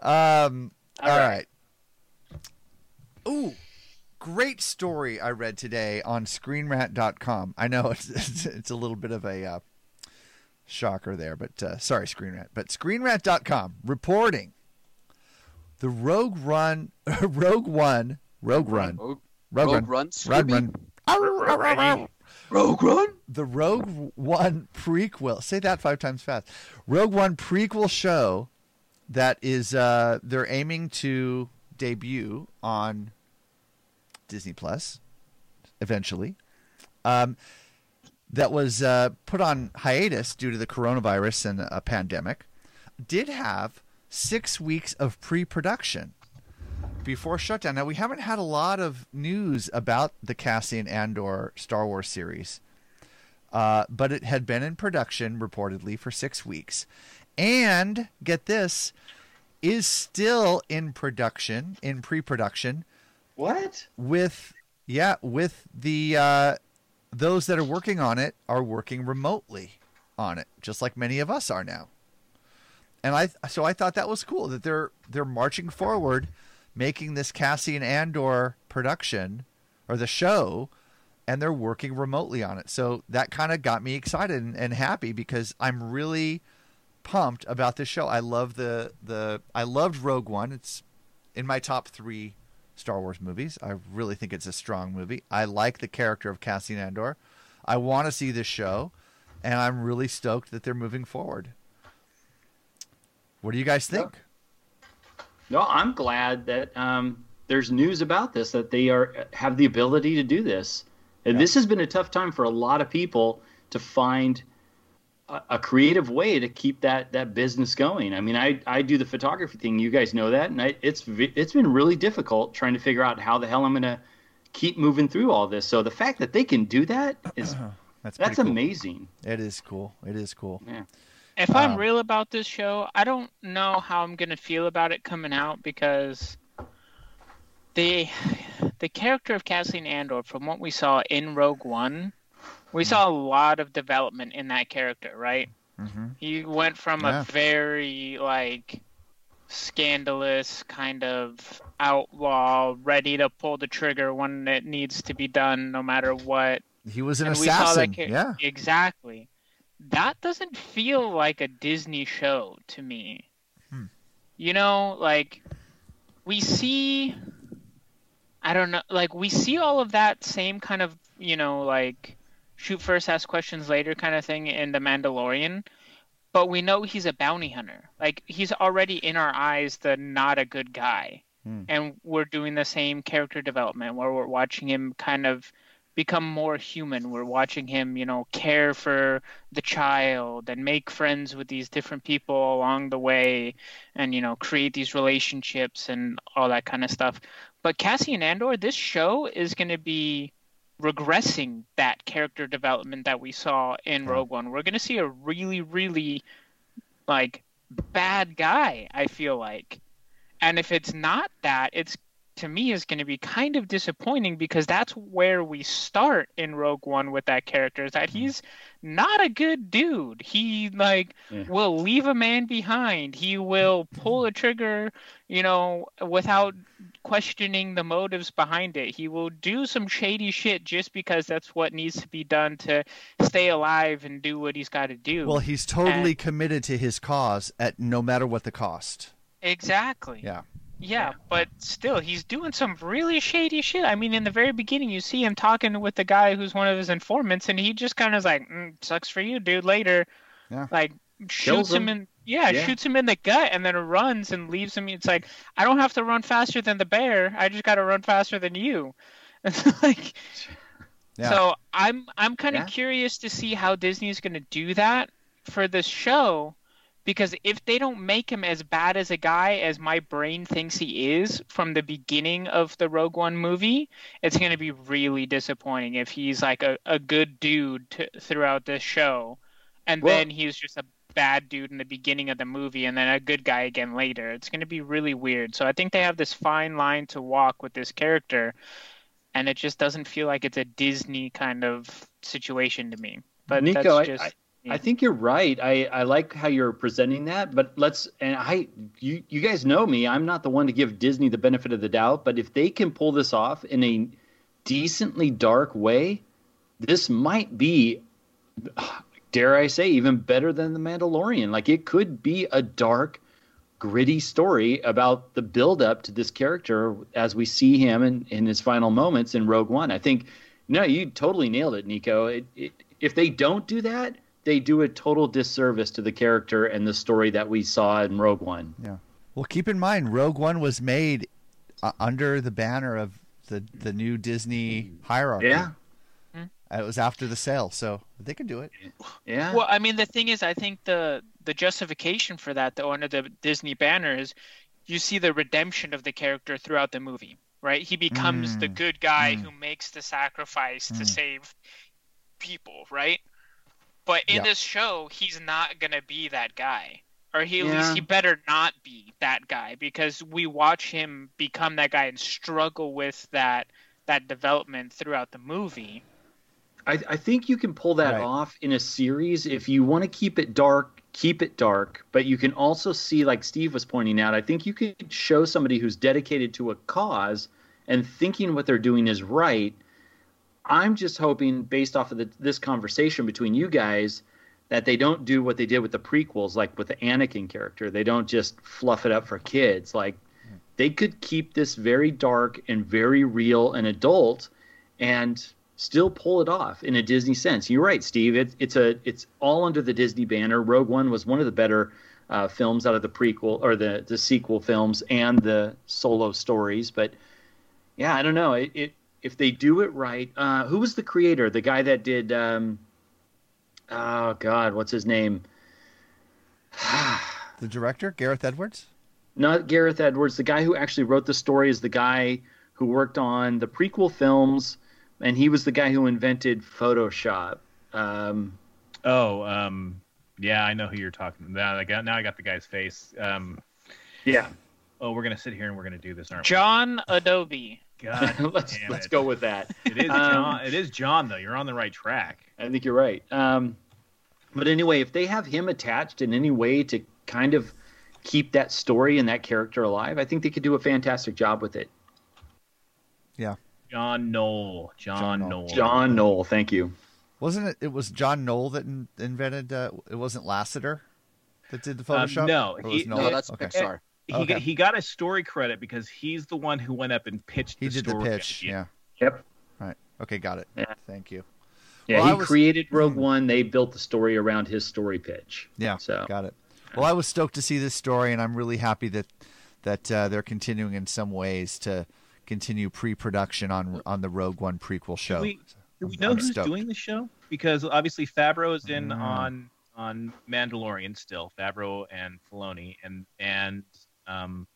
Um, all right. Ooh, great story I read today on ScreenRant.com. I know it's it's, it's a little bit of a uh, shocker there, but uh, sorry, ScreenRant. But ScreenRant.com reporting the Rogue Run, Rogue One, Rogue Run, Rogue, Rogue Rogue Run, Run, Run, Run. Rogue Run? The Rogue One prequel. Say that five times fast. Rogue One prequel show that is uh they're aiming to debut on Disney Plus eventually. Um that was uh, put on hiatus due to the coronavirus and a pandemic, did have six weeks of pre production before shutdown. Now we haven't had a lot of news about the Cassian Andor Star Wars series, uh, but it had been in production reportedly for six weeks, and get this, is still in production in pre-production What? with yeah with the uh, those that are working on it are working remotely on it, just like many of us are now. And I so I thought that was cool that they're they're marching forward, making this Cassian Andor production or the show, and they're working remotely on it. So that kind of got me excited and, and happy because I'm really pumped about this show. I love the the I loved Rogue One. It's in my top three Star Wars movies. I really think it's a strong movie. I like the character of Cassian Andor. I want to see this show, and I'm really stoked that they're moving forward. What do you guys think? No, I'm glad that um, there's news about this that they are have the ability to do this. And this has been a tough time for a lot of people to find a, a creative way to keep that that business going. I mean, I I do the photography thing. You guys know that, and I, it's it's been really difficult trying to figure out how the hell I'm going to keep moving through all this. So the fact that they can do that is That's that's cool. amazing. It is cool. It is cool. Yeah. If I'm Um, real about this show, I don't know how I'm gonna feel about it coming out because the the character of Cassian Andor, from what we saw in Rogue One, we saw a lot of development in that character, right? Mm-hmm. He went from Yeah. a very like scandalous kind of outlaw, ready to pull the trigger when it needs to be done, no matter what. He was an And we saw that assassin. Yeah. exactly. That doesn't feel like a Disney show to me. Hmm. You know, like we see I don't know, like we see all of that same kind of, you know, like shoot first, ask questions later kind of thing in The Mandalorian, but we know he's a bounty hunter. Like he's already in our eyes the not a good guy. Hmm. And we're doing the same character development where we're watching him kind of become more human. We're watching him, you know, care for the child and make friends with these different people along the way and, you know, create these relationships and all that kind of stuff. But Cassian Andor, this show is going to be regressing that character development that we saw in Rogue One. We're going to see a really, really, like, bad guy, I feel like. And if it's not that, it's to me is going to be kind of disappointing because that's where we start in Rogue One with that character is that mm-hmm. he's not a good dude. He like Yeah. will leave a man behind. He will pull mm-hmm. a trigger, you know, without questioning the motives behind it. He will do some shady shit just because that's what needs to be done to stay alive and do what he's got to do. Well, he's totally committed to his cause at no matter what the cost. Exactly. Yeah. Yeah, but still, he's doing some really shady shit. I mean, in the very beginning, you see him talking with the guy who's one of his informants, and he just kind of like, mm, "Sucks for you, dude." Later, Yeah. like shoots Kills him. him. in, yeah, Yeah. shoots him in the gut, and then runs and leaves him. It's like I don't have to run faster than the bear. I just got to run faster than you. It's like, Yeah. so I'm I'm kind of Yeah. curious to see how Disney's going to do that for this show because if they don't make him as bad as a guy as my brain thinks he is from the beginning of the Rogue One movie, it's going to be really disappointing if he's like a, a good dude to, throughout this show, and Well- then he's just a bad dude in the beginning of the movie and then a good guy again later. It's going to be really weird. So I think they have this fine line to walk with this character, and it just doesn't feel like it's a Disney kind of situation to me. But Niko, that's just. I, I think you're right. I, I like how you're presenting that, but let's and I you you guys know me. I'm not the one to give Disney the benefit of the doubt, but if they can pull this off in a decently dark way, this might be dare I say even better than The Mandalorian. Like it could be a dark gritty story about the build up to this character as we see him in, in his final moments in Rogue One. I think no, you totally nailed it, Niko. It, it, if they don't do that, they do a total disservice to the character and the story that we saw in Rogue One. Yeah. Well, keep in mind, Rogue One was made uh, under the banner of the the new Disney hierarchy. Yeah. It was after the sale, so they could do it. Yeah. Well, I mean, the thing is, I think the the justification for that, though, under the Disney banner, is you see the redemption of the character throughout the movie, right? He becomes the Mm. good guy Mm. who makes the sacrifice to Mm. save people, right? But in Yeah. this show, he's not gonna be that guy, or he at Yeah. least he better not be that guy because we watch him become that guy and struggle with that that development throughout the movie. I, I think you can pull that Right. off in a series if you want to keep it dark keep it dark but you can also see like steve was pointing out i think you could show somebody who's dedicated to a cause and thinking what they're doing is right i'm just hoping based off of the, this conversation between you guys that they don't do what they did with the prequels like with the anakin character they don't just fluff it up for kids like they could keep this very dark and very real and adult and still pull it off in a Disney sense. You're right, Steve. It's it's a it's all under the Disney banner. Rogue One was one of the better uh, films out of the prequel or the the sequel films and the solo stories. But yeah, I don't know. It, it if they do it right. Uh, who was the creator? The guy that did. Um, oh God, what's his name? The director, Gareth Edwards. not Gareth Edwards. The guy who actually wrote the story is the guy who worked on the prequel films, and he was the guy who invented Photoshop. Um, Oh, um, yeah, I know who you're talking. Now I got now I got the guy's face. Um, yeah. Oh, we're gonna sit here and we're gonna do this, aren't we? John Adobe. God, let's damn let's it. go with that. It is Um, John. It is John, though. You're on the right track. I think you're right. Um, but anyway, if they have him attached in any way to kind of keep that story and that character alive, I think they could do a fantastic job with it. Yeah. John Knoll. John, Knoll. John Knoll, thank you. Wasn't it? It was John Knoll that in, invented. Uh, it wasn't Lasseter that did the Um, Photoshop. no, Or was he, Knoll? it- okay. it- He, Okay. got, he got a story credit because he's the one who went up and pitched. He the did the story pitch. idea. Yeah. Yep. Right. Okay. Got it. Yeah. Thank you. Yeah, Well, he was- created Rogue One. They built the story around his story pitch. Yeah. So got it. Well, I was stoked to see this story, and I'm really happy that that uh, they're continuing in some ways to continue pre-production on on the Rogue One prequel show. Do we, do we know I'm who's stoked. doing the show? Because obviously Favreau is in Mm. on on Mandalorian still. Favreau and Filoni and and um,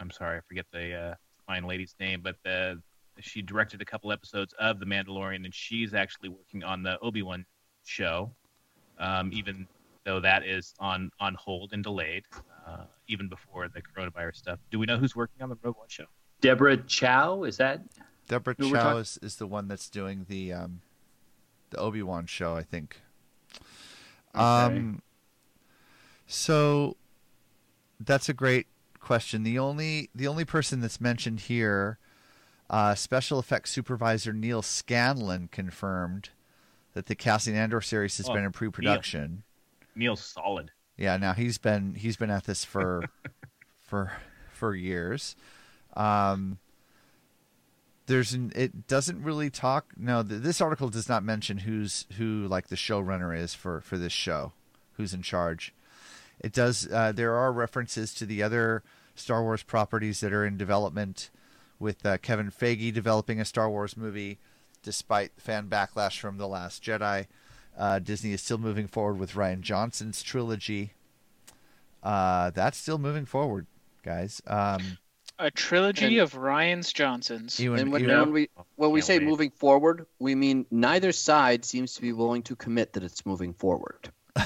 I'm sorry, I forget the uh, fine lady's name, but the she directed a couple episodes of the Mandalorian, and she's actually working on the Obi Wan show, um, even though that is on on hold and delayed, uh, even before the coronavirus stuff. Do we know who's working on the Rogue One show? Deborah Chow is that? Deborah who we're Chow talking- is, is the one that's doing the um, the Obi Wan show, I think. Um, so that's a great question. The only the only person that's mentioned here, uh, special effects supervisor Neal Scanlan confirmed that the Cassian Andor series has Oh, been in pre-production. Neal's solid. Yeah, now he's been he's been at this for for for years. Um, there's an, it doesn't really talk. No, th- this article does not mention who's who like the showrunner is for for this show, who's in charge. It does. Uh, there are references to the other Star Wars properties that are in development, with uh, Kevin Feige developing a Star Wars movie, despite fan backlash from the Last Jedi. Uh, Disney is still moving forward with Rian Johnson's trilogy. Uh, that's still moving forward, guys. Um, A trilogy And- of Ryan's Johnsons. Ewan, and when, Ewan- when we when we say wait. moving forward, we mean neither side seems to be willing to commit that it's moving forward.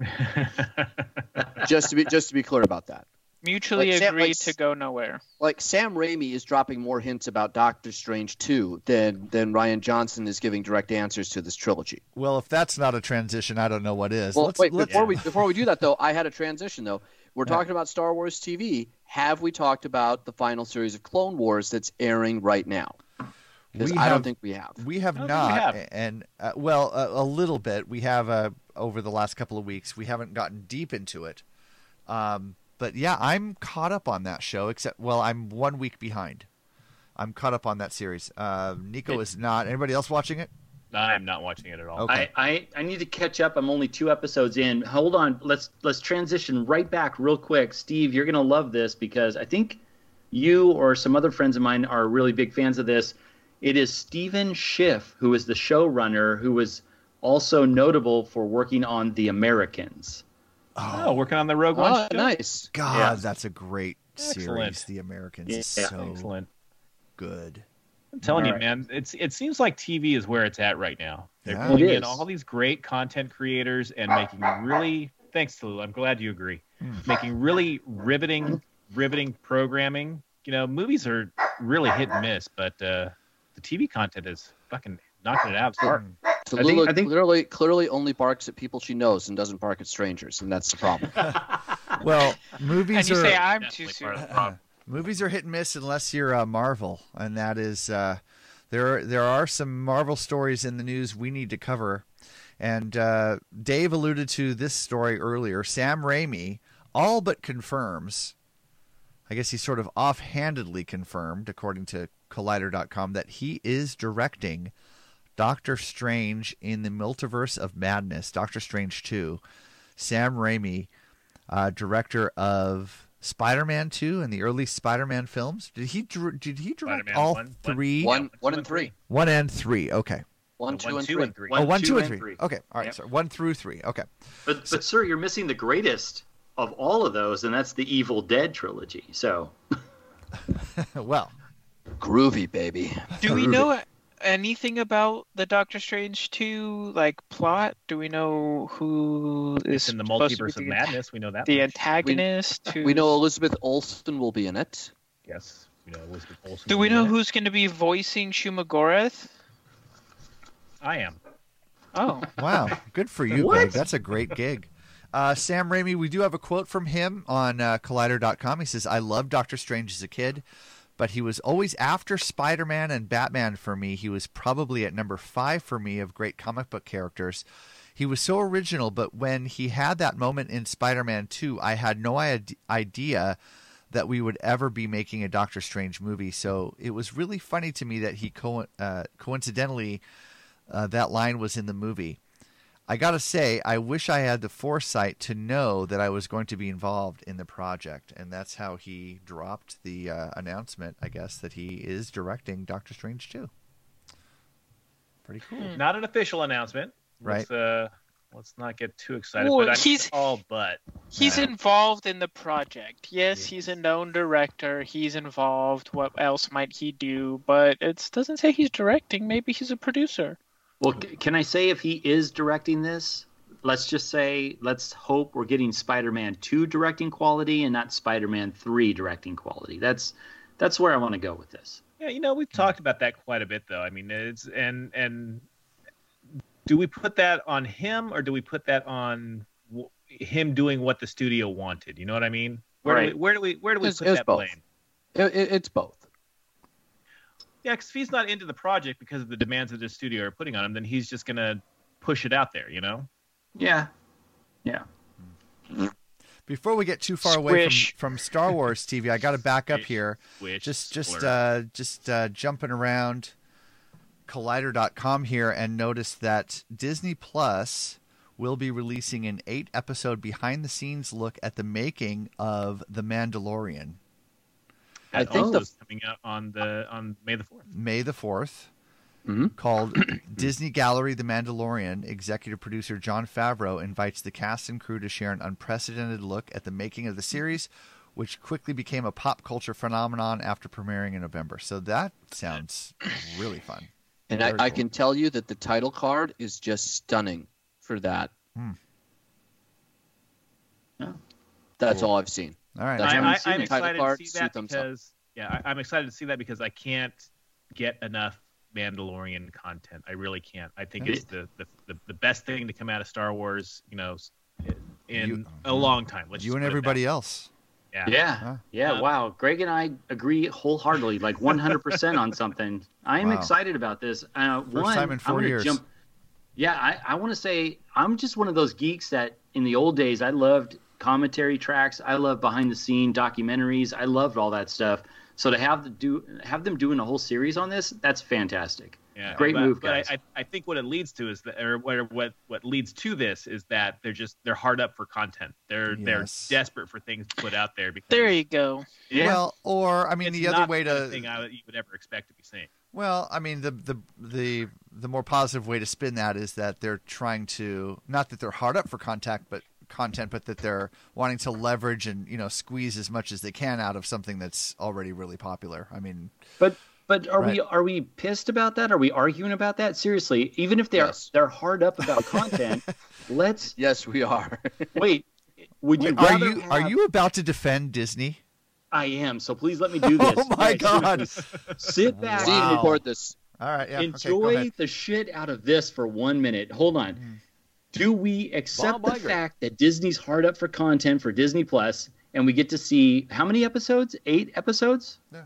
just to be just to be clear about that. Mutually Like Sam- agreed like to go nowhere. Like Sam Raimi is dropping more hints about Doctor Strange 2 than than Rian Johnson is giving direct answers to this trilogy. well, if that's not a transition, I don't know what is. Well, let's, wait, let's, before we before we do that though, I had a transition though. We're Yeah. talking about Star Wars TV. Have we talked about the final series of Clone Wars that's airing right now? Because We I have- don't think we have. We have I don't think we have. and uh, well, a, a little bit. We have uh, over the last couple of weeks. We haven't gotten deep into it, um, but yeah, I'm caught up on that show. Except, well, I'm one week behind. I'm caught up on that series. Uh, Niko is not. Anybody else watching it? I'm not watching it at all. Okay. I, I, I need to catch up. I'm only two episodes in. Hold on. Let's let's transition right back real quick. Steve, you're gonna love this because I think you or some other friends of mine are really big fans of this. It is Stephen Schiff, who is the showrunner, who was also notable for working on The Americans. Oh, working on the Rogue One Oh, show? nice. God, Yeah. that's a great series. The Americans Yeah. is so Excellent. good. I'm telling you, Alright. man, it's it seems like TV is where it's at right now. They're Yeah. pulling in all these great content creators and making really thanks to Lou, I'm glad you agree. Hmm. Making really riveting riveting programming. You know, movies are really hit and miss, but uh, the TV content is fucking knocking it out of the park. So I think- Lulu I think- clearly clearly only barks at people she knows and doesn't bark at strangers, and that's the problem. Well, movies And you are say I'm too Definitely soon. part of the problem. movies are hit and miss unless you're uh, Marvel, and that is uh, there. There are some Marvel stories in the news we need to cover, and uh, Dave alluded to this story earlier. Sam Raimi all but confirms. I guess he sort of offhandedly confirmed, according to Collider.com, that he is directing Doctor Strange in the Multiverse of Madness, Doctor Strange 2. Sam Raimi, uh, director of Spider-Man 2 and the early Spider-Man films. Did he dir- did he direct Spider-Man all one, one, three? one, Yeah, one and three. One and three. Okay. One, No, two, and two, three. and three. oh, one, two, two, and and three. three. Okay. All right. Yep. So one through three. Okay. But but sir, you're missing the greatest of all of those, and that's the Evil Dead trilogy. So well, Groovy, baby. Do we Groovy. know anything about the Doctor Strange 2 like plot? Do we know who is It's in the supposed to multiverse of madness. We know that. the much. antagonist? who's- We know Elizabeth Olsen will be in it. Yes. We know Elizabeth Olsen. Do we know in it. who's going to be voicing Shuma-Gorath? I am. Oh, wow. Good for you, What? Greg. That's a great gig. Uh, Sam Raimi, we do have a quote from him on uh, Collider.com. He says, I loved Doctor Strange as a kid, but he was always after Spider Man and Batman for me. He was probably at number five for me of great comic book characters. He was so original, but when he had that moment in Spider Man 2, I had no ide- idea that we would ever be making a Doctor Strange movie. So it was really funny to me that he co- uh, coincidentally, uh, that line was in the movie. I got to say, I wish I had the foresight to know that I was going to be involved in the project. And that's how he dropped the uh, announcement, I guess, that he is directing Doctor Strange 2. Pretty cool. Not an official announcement. Let's, uh, let's not get too excited. Well, but he's- all but. he's Yeah. involved in the project. Yes, he's a known director. He's involved. What else might he do? But it doesn't say he's directing. Maybe he's a producer. Well, can I say if he is directing this? Let's just say, let's hope we're getting Spider-Man 2 directing quality and not Spider-Man 3 directing quality. That's that's where I want to go with this. Yeah, you know, we've talked about that quite a bit, though. I mean, it's and and do we put that on him or do we put that on w- him doing what the studio wanted? You know what I mean? Where do Right. we where do we where do we It's- put it's that both. blame? It, it, it's both. Yeah, because if he's not into the project because of the demands that the studio are putting on him, then he's just gonna push it out there. You know? Yeah, yeah. Before we get too far away from, from Star Wars TV, I got to back up here. Which just just uh, just uh, jumping around collider.com here and notice that Disney Plus will be releasing an 8 episode behind the scenes look at the making of The Mandalorian I That think also the- is coming out on the on May the fourth. May the 4th. called Disney Gallery The Mandalorian, executive producer Jon Favreau invites the cast and crew to share an unprecedented look at the making of the series, which quickly became a pop culture phenomenon after premiering in November. So that sounds really fun. And I, Very I can tell you that the title card is just stunning for that. Hmm. That's Cool. all I've seen. All right. I, all I, I've seen. I'm excited card, to see that because yeah, I, I'm excited to see that because I can't get enough Mandalorian content. I really can't. I think it's the, the, the, the best thing to come out of Star Wars. You know, in You- a long time. Let's you and put it that everybody else. Yeah. Yeah. Huh? Yeah. Um, wow. Greg and I agree wholeheartedly, like 100% on something. I am Wow. excited about this. Uh, First one, time in I'm four years. Jump, yeah. I, I want to say I'm just one of those geeks that in the old days, I loved commentary tracks. I love behind the scene documentaries. I loved all that stuff. So to have the do have them doing a whole series on this, that's fantastic. Yeah, Great but, move, but I- I, I think what it leads to is that, or what what what leads to this is that they're just they're hard up for content. They're Yes. they're desperate for things to put out there because There you go. Yeah. Well, or I mean, the other not way the to thing I would, you would ever expect to be seeing. Well, I mean, the the the the more positive way to spin that is that they're trying to not that they're hard up for contact, but content, but that they're wanting to leverage and you know squeeze as much as they can out of something that's already really popular. I mean, But but are we are we pissed about that? Are we arguing about that? Seriously, even if they're Yes. they're hard up about content, let's Yes, we are. wait. Would you are rather you are you about to defend Disney? I am. So please let me do this. Oh my Yeah, God. seriously. Sit back Steve, and record this. All right, yeah, enjoy ahead. the shit out of this for one minute. Hold on. Mm. Do we accept the fact that Disney's hard up for content for Disney Plus, and we get to see how many episodes? Eight episodes. Yeah.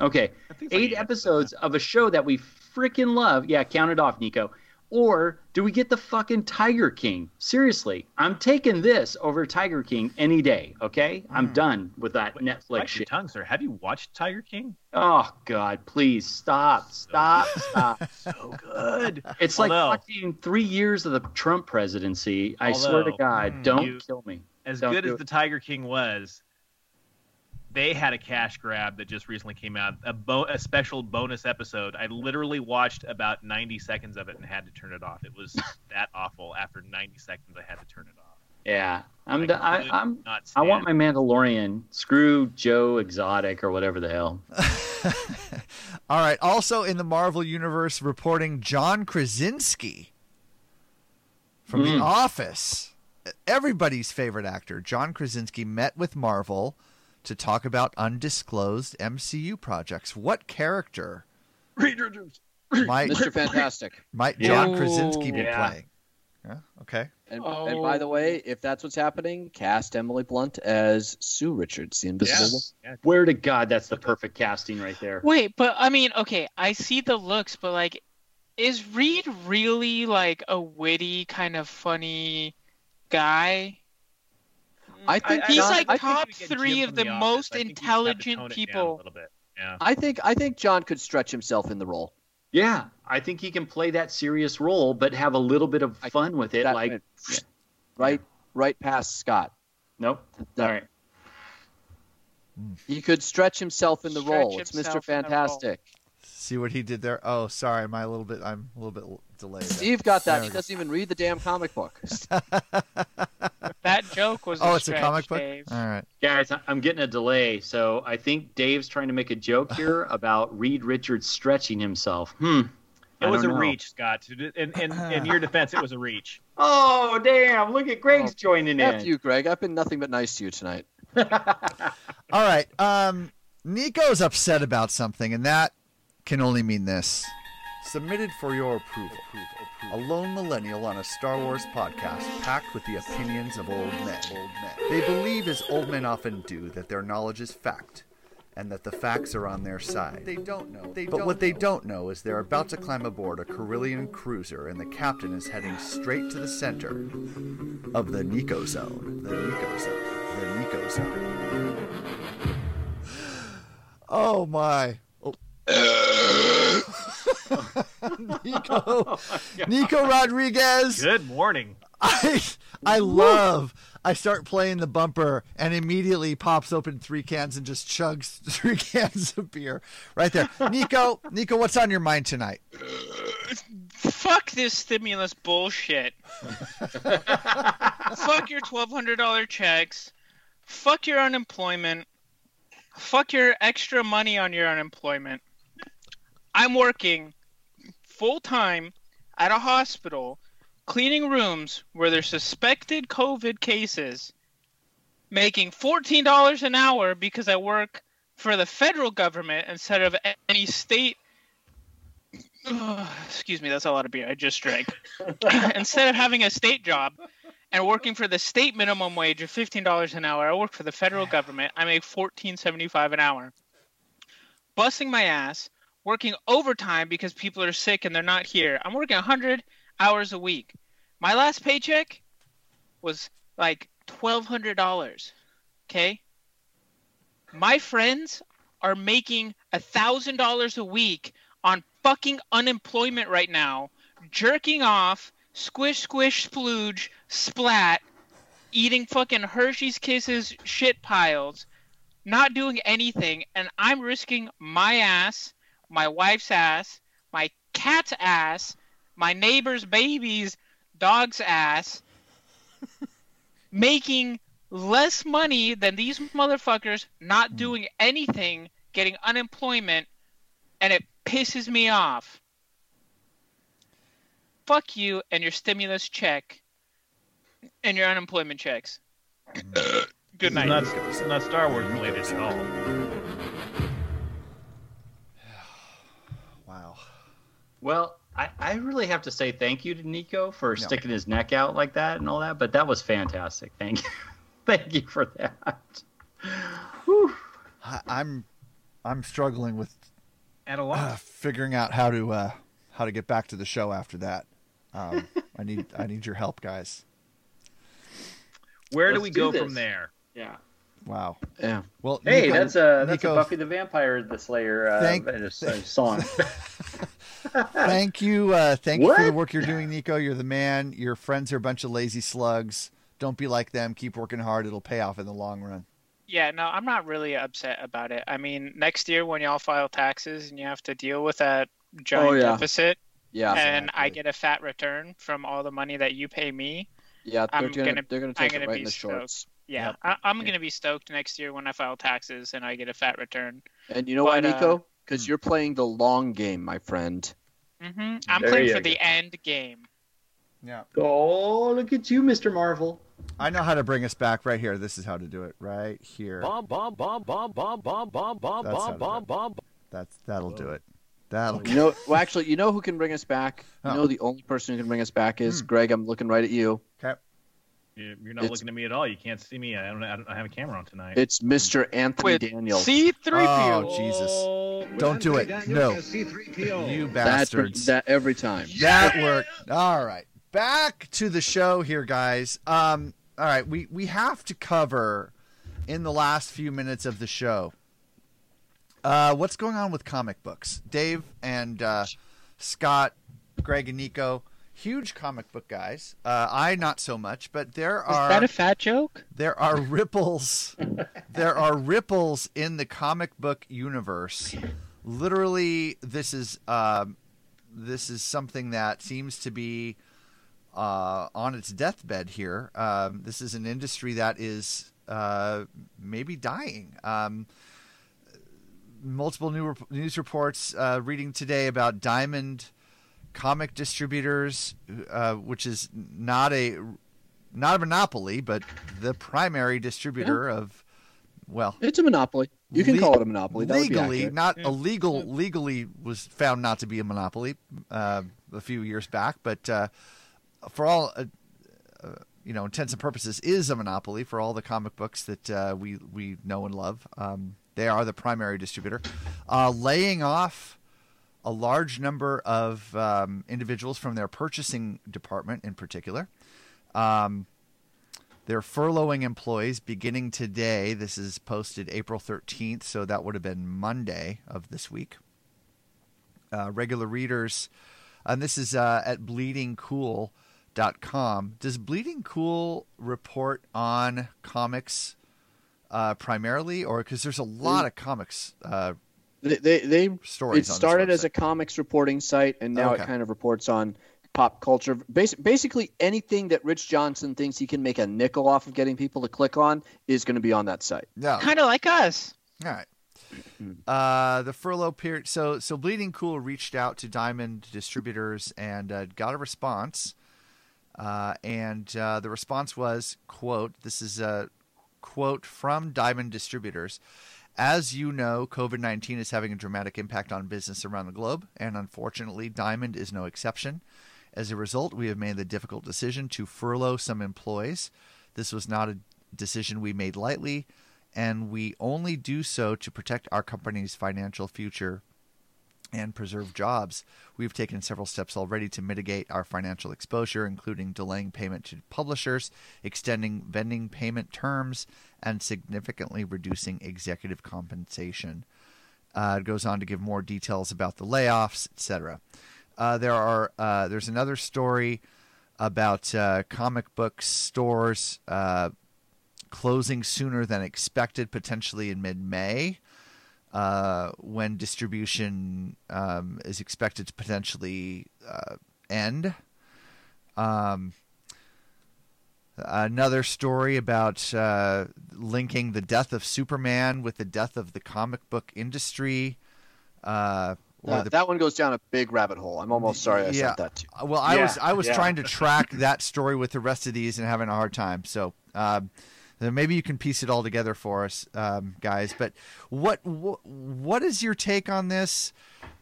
Okay, it's like eight episodes of a show that we freaking love. Yeah, count it off, Niko. Or do we get the fucking Tiger King? Seriously, I'm taking this over Tiger King any day. Okay, I'm done with that Netflix Bite your shit. tongue, sir. Have you watched Tiger King? Oh God, please stop, stop, stop. So good. It's like Although- watching three years of the Trump presidency. I swear to God, mm, don't you- kill me. as Don't good as it. the Tiger King was, they had a cash grab that just recently came out, a, bo- a special bonus episode. I literally watched about 90 seconds of it and had to turn it off. It was that awful. After 90 seconds, I had to turn it off. Yeah, I'm. I d- I, could I'm. not I want my Mandalorian. Screw Joe Exotic or whatever the hell. All right. Also in the Marvel universe, reporting John Krasinski from Mm. The Office. Everybody's favorite actor, John Krasinski, met with Marvel to talk about undisclosed MCU projects. What character Reed Richards might Mr. Fantastic. might John Yeah. Krasinski be Yeah. playing? Yeah. Okay. And, and by the way, if that's what's happening, cast Emily Blunt as Sue Richards, the Invisible Yeah. Where to God, that's the perfect casting right there. Wait, but I mean, okay, I see the looks, but like, is Reed really like a witty, kind of funny guy? I think He's John, like I, top three of the The most I think we just have to intelligent tone it down people. A little bit. Yeah. I think I think John could stretch himself in the role. Yeah, I think he can play that serious role, but have a little bit of fun with it. That like, went right right past Scott. nope. That- All right. He could stretch himself in the Stretch role. It's Mr. in the role. Fantastic. See what he did there? Oh, sorry. Am I a little bit? I'm a little bit delayed. Steve got that. There He doesn't even read the damn comic book. That joke was. Oh, a it's a comic book. Dave. All right. Guys, I- I'm getting a delay, so I think Dave's trying to make a joke here about Reed Richards stretching himself. Hmm. It I was a know. reach, Scott. In, in, in your defense, it was a reach. Oh, damn. Look at Greg's joining F in. you, Greg. I've been nothing but nice to you tonight. All right. Um, Niko's upset about something, and that can only mean this. Submitted for your approval. A lone millennial on a Star Wars podcast packed with the opinions of old men. Old men. They believe, as old men often do, that their knowledge is fact, and that the facts are on their side. They don't know. They but what they don't know is they're about to climb aboard a Corellian cruiser, and the captain is heading straight to the center of the Niko Zone. The Niko Zone. The Niko Zone. Oh my. Oh. Niko, Niko Rodriguez. Good morning. I I love I start playing the bumper and immediately pops open three cans and just chugs three cans of beer right there. Niko, Niko, what's on your mind tonight? Uh, fuck this stimulus bullshit. Fuck your twelve hundred dollar checks. Fuck your unemployment. Fuck your extra money on your unemployment. I'm working full time at a hospital cleaning rooms where there's suspected COVID cases, making $14 an hour because I work for the federal government instead of any state. excuse me, that's a lot of beer. I just drank. instead of having a state job and working for the state minimum wage of $15 an hour, I work for the federal government. I make $14.75 an hour. Busting my ass, working overtime because people are sick and they're not here. I'm working 100 hours a week. My last paycheck was like $1,200. Okay? My friends are making $1,000 a week on fucking unemployment right now, jerking off, squish, squish, splooge, splat, eating fucking Hershey's Kisses shit piles, not doing anything, and I'm risking my ass, my wife's ass, my cat's ass, my neighbor's baby's dog's ass, making less money than these motherfuckers not hmm. doing anything, getting unemployment, and it pisses me off. Fuck you and your stimulus check and your unemployment checks. Hmm. Good night. It's not, it's not Star Wars related at all. Wow. Well, I, I really have to say thank you to Niko for sticking his neck out like that and all that, but that was fantastic. Thank you. thank you for that. I, I'm I'm struggling with At a uh, loss. figuring out how to uh, how to get back to the show after that. Um, I need I need your help, guys. Where do Let's we do go this. from there? Yeah. Wow. Yeah. Well, Hey, Niko- that's a that's Niko, a Buffy the Vampire the Slayer uh, Thank- uh, uh, song. Thank you, uh, thank you for the work you're doing, Niko. You're the man. Your friends are a bunch of lazy slugs. Don't be like them. Keep working hard. It'll pay off in the long run. Yeah, no, I'm not really upset about it. I mean, next year when y'all file taxes and you have to deal with that giant Oh, yeah. deficit, Yeah. and I get a fat return from all the money that you pay me, Yeah, they're I'm gonna, gonna- they're gonna I'm take it gonna right be in the stoked. shorts. Yeah, Yep. I, I'm gonna be stoked next year when I file taxes and I get a fat return. And you know why, But, uh, Niko? Because you're playing the long game, my friend. Mm-hmm. I'm There playing for go. the end game. Yeah. oh, look at you, Mr. Marvel. I know how to bring us back right here. This is how to do it right here. Bomb, bomb, bomb, bomb, bomb, bomb, bomb, bomb, bomb, bomb, bomb. That's that'll do it. That'll. You know, well, actually, you know who can bring us back? You Oh. know, the only person who can bring us back is Hmm. Greg. I'm looking right at you. Okay. You- You're not It's- looking at me at all. You can't see me. I don't. I don't I have a camera on tonight. It's Mr. Anthony With Daniels. C3PO. Oh Jesus! Oh, Don't do it. No. You That's bastards. that every time. That worked. All right. Back to the show here, guys. Um, all right, we, we have to cover in the last few minutes of the show uh, what's going on with comic books. Dave and uh, Scott, Greg and Niko, huge comic book guys. Uh, I not so much, but there are Is that a fat joke? there are ripples there are ripples in the comic book universe literally this is um, this is something that seems to be uh, on its deathbed here um, this is an industry that is uh, maybe dying um, multiple new rep- news reports uh, reading today about diamond comic distributors uh, which is not a not a monopoly, but the primary distributor of, well, It's a monopoly. You can Le- call it a monopoly. That would be legally, accurate. not illegal. Legally was found not to be a monopoly uh, a few years back, but uh, for all uh, uh, you know, intents and purposes, is a monopoly for all the comic books that uh, we we know and love. Um, they are the primary distributor, uh, laying off a large number of um, individuals from their purchasing department, in particular. Um, they're furloughing employees beginning today. This is posted April 13th, so that would have been Monday of this week. Uh, regular readers, and this is uh, at bleedingcool.com. com. Does Bleeding Cool report on comics uh, primarily, or because there's a lot of comics uh, They they, they stories? it started as a comics reporting site, and now Okay. it kind of reports on pop culture. Bas- basically, anything that Rich Johnston thinks he can make a nickel off of getting people to click on is going to be on that site. Yeah. Kind of like us. All right. Uh, the furlough period. So, so Bleeding Cool reached out to Diamond distributors and uh, got a response. Uh, and uh, the response was, "quote This is a quote from Diamond distributors." As you know, COVID 19 is having a dramatic impact on business around the globe, and unfortunately, Diamond is no exception. As a result, we have made the difficult decision to furlough some employees. This was not a decision we made lightly, and we only do so to protect our company's financial future and preserve jobs. We've taken several steps already to mitigate our financial exposure, including delaying payment to publishers, extending vending payment terms, and significantly reducing executive compensation. Uh, it goes on to give more details about the layoffs, etc. Uh, there are uh, there's another story about uh, comic book stores uh, closing sooner than expected, potentially in mid-May, uh, when distribution um, is expected to potentially uh, end. Um, another story about uh, linking the death of Superman with the death of the comic book industry. Uh, Uh, the that one goes down a big rabbit hole. I'm almost sorry I yeah. sent that to you. Well, I was I was yeah. trying to track that story with the rest of these and having a hard time. So um, maybe you can piece it all together for us, um, guys. But what, what what is your take on this?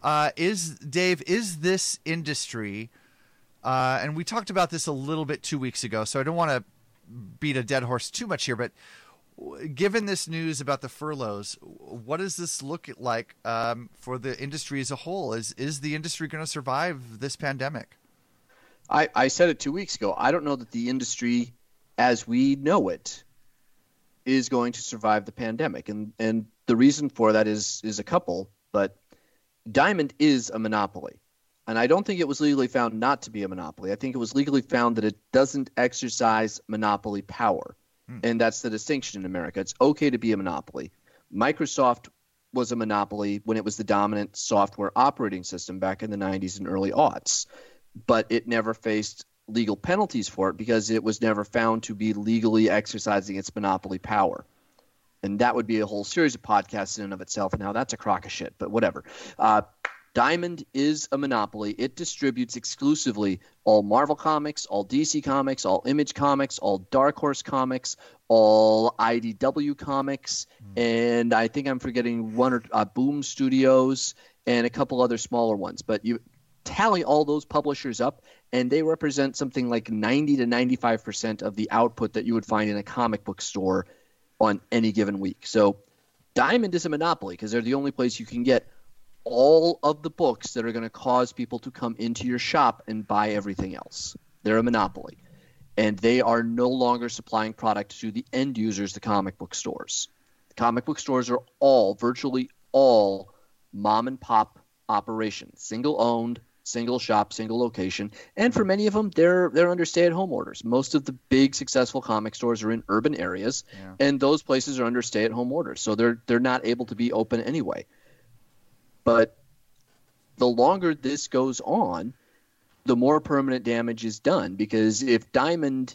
Uh, is Dave? Is this industry? Uh, and we talked about this a little bit two weeks ago, so I don't want to beat a dead horse too much here. But given this news about the furloughs, what does this look like um, for the industry as a whole? Is is the industry going to survive this pandemic? I, I said it two weeks ago. I don't know that the industry, as we know it, is going to survive the pandemic, and and the reason for that is is a couple. But Diamond is a monopoly, and I don't think it was legally found not to be a monopoly. I think it was legally found that it doesn't exercise monopoly power, hmm. and that's the distinction in America. It's okay to be a monopoly. Microsoft was a monopoly when it was the dominant software operating system back in the 90s and early aughts but it never faced legal penalties for it because it was never found to be legally exercising its monopoly power. And that would be a whole series of podcasts in and of itself. And now that's a crock of shit, but whatever. Uh, Diamond is a monopoly. It distributes exclusively all Marvel comics, all DC comics, all Image comics, all Dark Horse comics, all IDW comics, and I think I'm forgetting one or uh, Boom Studios and a couple other smaller ones. But you tally all those publishers up, and they represent something like 90 to 95 percent of the output that you would find in a comic book store on any given week. So Diamond is a monopoly because they're the only place you can get all of the books that are going to cause people to come into your shop and buy everything else. They're a monopoly. And they are no longer supplying product to the end users, the comic book stores. The comic book stores are all, virtually all, mom and pop operations, single owned, single shop, single location. And for many of them, they're they're under stay at home orders. Most of the big successful comic stores are in urban areas, and those places are under stay at home orders. So they're they're not able to be open anyway. But the longer this goes on, the more permanent damage is done because if Diamond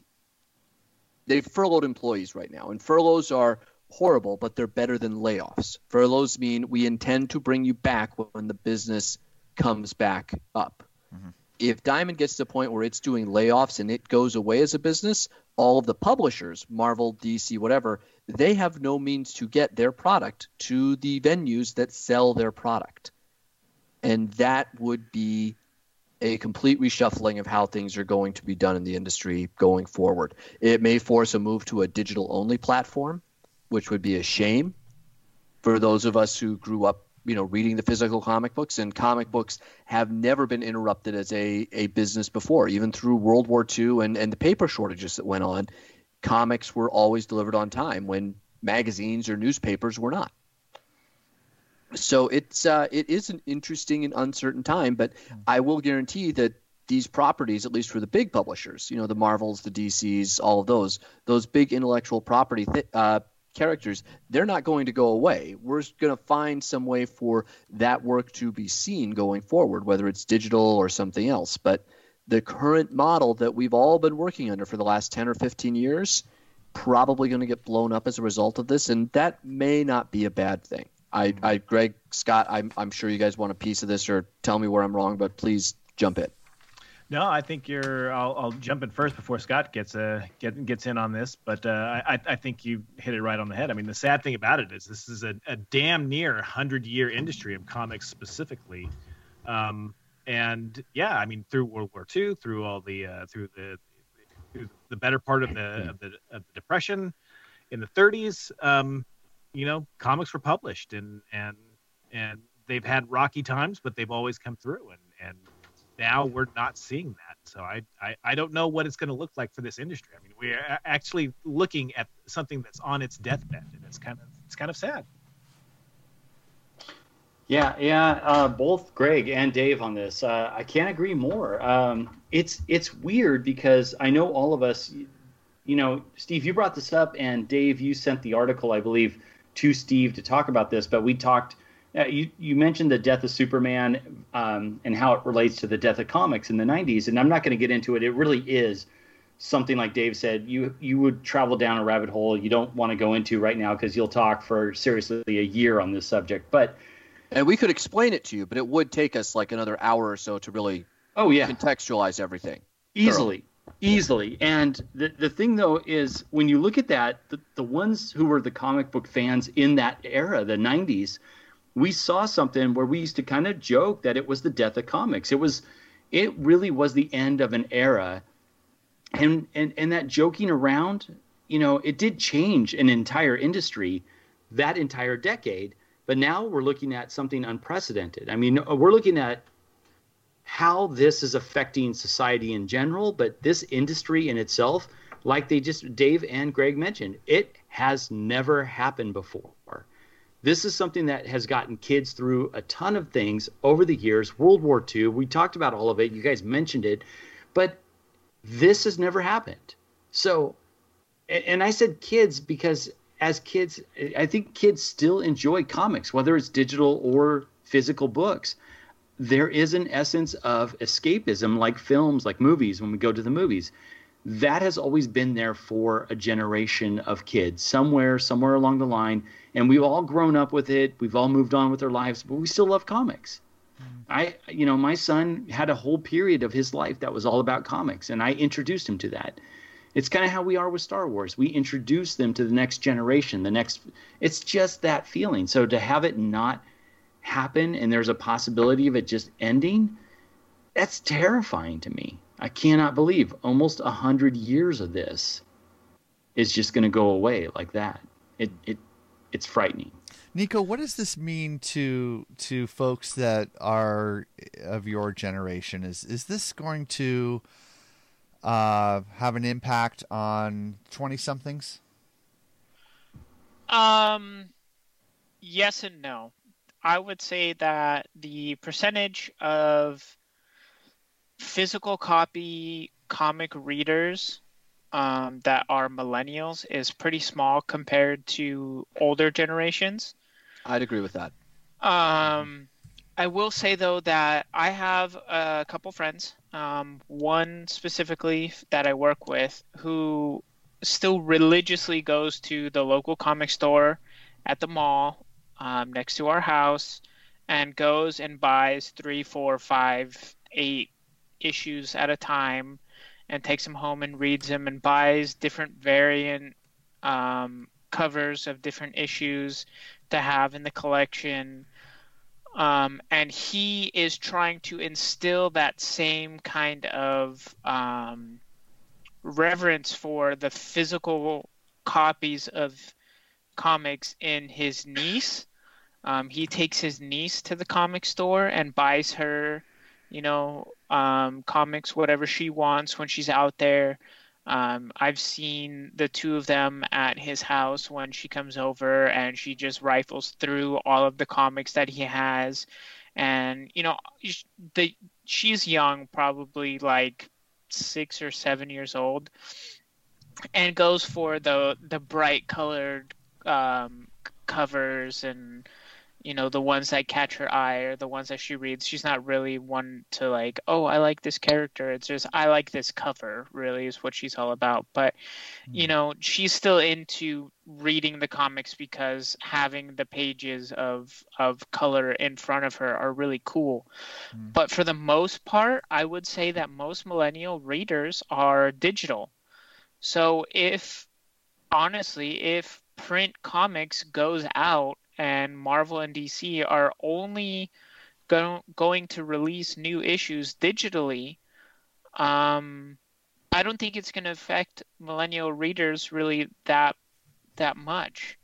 they've furloughed employees right now and furloughs are horrible but they're better than layoffs. Furloughs mean we intend to bring you back when the business comes back up. Mm-hmm. If Diamond gets to the point where it's doing layoffs and it goes away as a business, all of the publishers, Marvel, DC, whatever, they have no means to get their product to the venues that sell their product. And that would be a complete reshuffling of how things are going to be done in the industry going forward. It may force a move to a digital only platform, which would be a shame for those of us who grew up, you know, reading the physical comic books. And comic books have never been interrupted as a, a business before, even through World War II and, and the paper shortages that went on. Comics were always delivered on time when magazines or newspapers were not so it's uh, it is an interesting and uncertain time, but I will guarantee that these properties, at least for the big publishers, you know, the Marvels, the DCs, all of those, those big intellectual property th- uh, characters, they're not going to go away. We're going to find some way for that work to be seen going forward, whether it's digital or something else. But the current model that we've all been working under for the last 10 or 15 years probably going to get blown up as a result of this and that may not be a bad thing i, mm-hmm. I greg scott I'm, I'm sure you guys want a piece of this or tell me where i'm wrong but please jump in No, I think you're. I'll, I'll jump in first before Scott gets uh, get, gets in on this, but uh, I, I think you hit it right on the head. I mean, the sad thing about it is this is a, a damn near hundred year industry of comics specifically, um, and yeah, I mean through World War II, through all the uh, through the through the better part of the of the, of the Depression, in the 30s, um, you know, comics were published and and and they've had rocky times, but they've always come through and and now we're not seeing that. So I, I, I don't know what it's going to look like for this industry. I mean, we're actually looking at something that's on its deathbed, and it's kind of it's kind of sad. Yeah, yeah. Uh, both Greg and Dave on this. Uh, I can't agree more. Um, it's it's weird because I know all of us. You know, Steve, you brought this up, and Dave, you sent the article, I believe, to Steve to talk about this. But we talked. Uh, you you mentioned the death of Superman um, and how it relates to the death of comics in the '90s, and I'm not going to get into it. It really is something like Dave said. You you would travel down a rabbit hole you don't want to go into right now because you'll talk for seriously a year on this subject. But and we could explain it to you but it would take us like another hour or so to really oh yeah contextualize everything easily easily and the, the thing though is when you look at that the, the ones who were the comic book fans in that era the 90s we saw something where we used to kind of joke that it was the death of comics. It was it really was the end of an era. And and and that joking around you know it did change an entire industry that entire decade. But now we're looking at something unprecedented. I mean we're looking at how this is affecting society in general, but this industry in itself, like they just Dave and Greg mentioned, it has never happened before. This is something that has gotten kids through a ton of things over the years. World War II, we talked about all of it. You guys mentioned it, but this has never happened. So, and I said kids because as kids, I think kids still enjoy comics, whether it's digital or physical books there is an essence of escapism like films like movies when we go to the movies that has always been there for a generation of kids somewhere somewhere along the line. And we've all grown up with it. We've all moved on with our lives but we still love comics. Mm-hmm. I you know my son had a whole period of his life that was all about comics and i introduced him to that. It's kind of how we are with star wars. We introduce them to the next generation the next it's just that feeling. So to have it not happen and there's a possibility of it just ending, that's terrifying to me. I cannot believe almost a hundred years of this is just going to go away like that. It it it's frightening. Niko, what does this mean to to folks that are of your generation? Is is this going to uh, have an impact on twenty somethings? Um, yes and no. I would say that the percentage of physical copy comic readers um, that are millennials is pretty small compared to older generations. I'd agree with that. Um, I will say though that I have a couple friends, um, one specifically that I work with, who still religiously goes to the local comic store at the mall um, next to our house and goes and buys three, four, five, eight issues at a time and takes them home and reads them and buys different variant um, covers of different issues to have in the collection. Um, and he is trying to instill that same kind of um, reverence for the physical copies of comics in his niece. Um, he takes his niece to the comic store and buys her, you know, um, comics, whatever she wants when she's out there. Um, I've seen the two of them at his house when she comes over and she just rifles through all of the comics that he has. And, you know, the she's young, probably like six or seven years old, and goes for the the bright colored um, covers and you know the ones that catch her eye or the ones that she reads she's not really one to like oh i like this character. It's just i like this cover really is what she's all about. But you hmm. know she's still into reading the comics because having the pages of of color in front of her are really cool. Hmm. But for the most part i would say that most millennial readers are digital. So if honestly if print comics goes out and Marvel and DC are only go- going to release new issues digitally, um, I don't think it's going to affect millennial readers really that that much.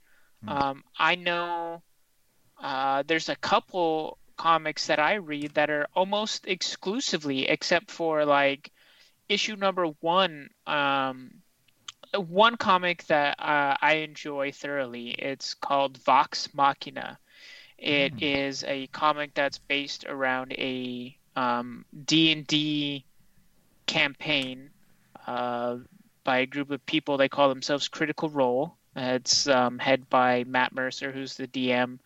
Um, I know uh, there's a couple comics that I read that are almost exclusively, except for like issue number one. Um, one comic that uh, I enjoy thoroughly. It's called Vox Machina. It is a comic that's based around a um, D&D campaign uh, by a group of people. They call themselves Critical Role. It's um, head by Matt Mercer, who's the DM.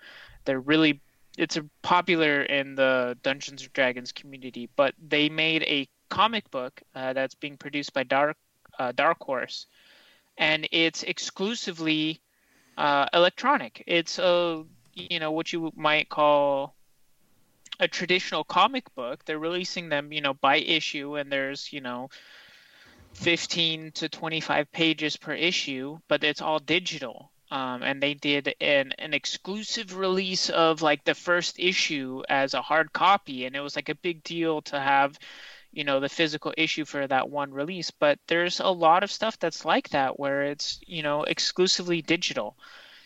They're really it's a popular in the Dungeons and Dragons community, but they made a comic book uh, that's being produced by Dark uh, Dark Horse, and it's exclusively uh, electronic. It's a you know what you might call a traditional comic book. They're releasing them you know by issue, and there's you know 15 to 25 pages per issue, but it's all digital. Um, and they did an, an exclusive release of like the first issue as a hard copy, and it was like a big deal to have you know the physical issue for that one release but there's a lot of stuff that's like that where it's you know exclusively digital.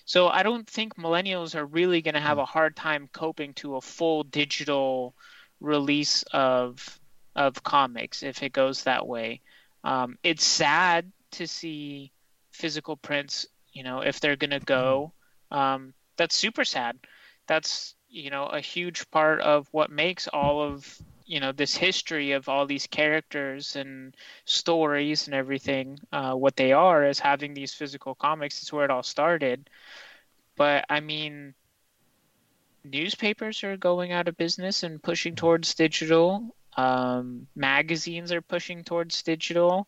So i don't think millennials are really going to have a hard time coping to a full digital release of of comics if it goes that way. Um, it's sad to see physical prints you know if they're going to go um, that's super sad. That's you know a huge part of what makes all of you know this history of all these characters and stories and everything uh, what they are is having these physical comics is where it all started. But i mean newspapers are going out of business and pushing towards digital. Um, magazines are pushing towards digital.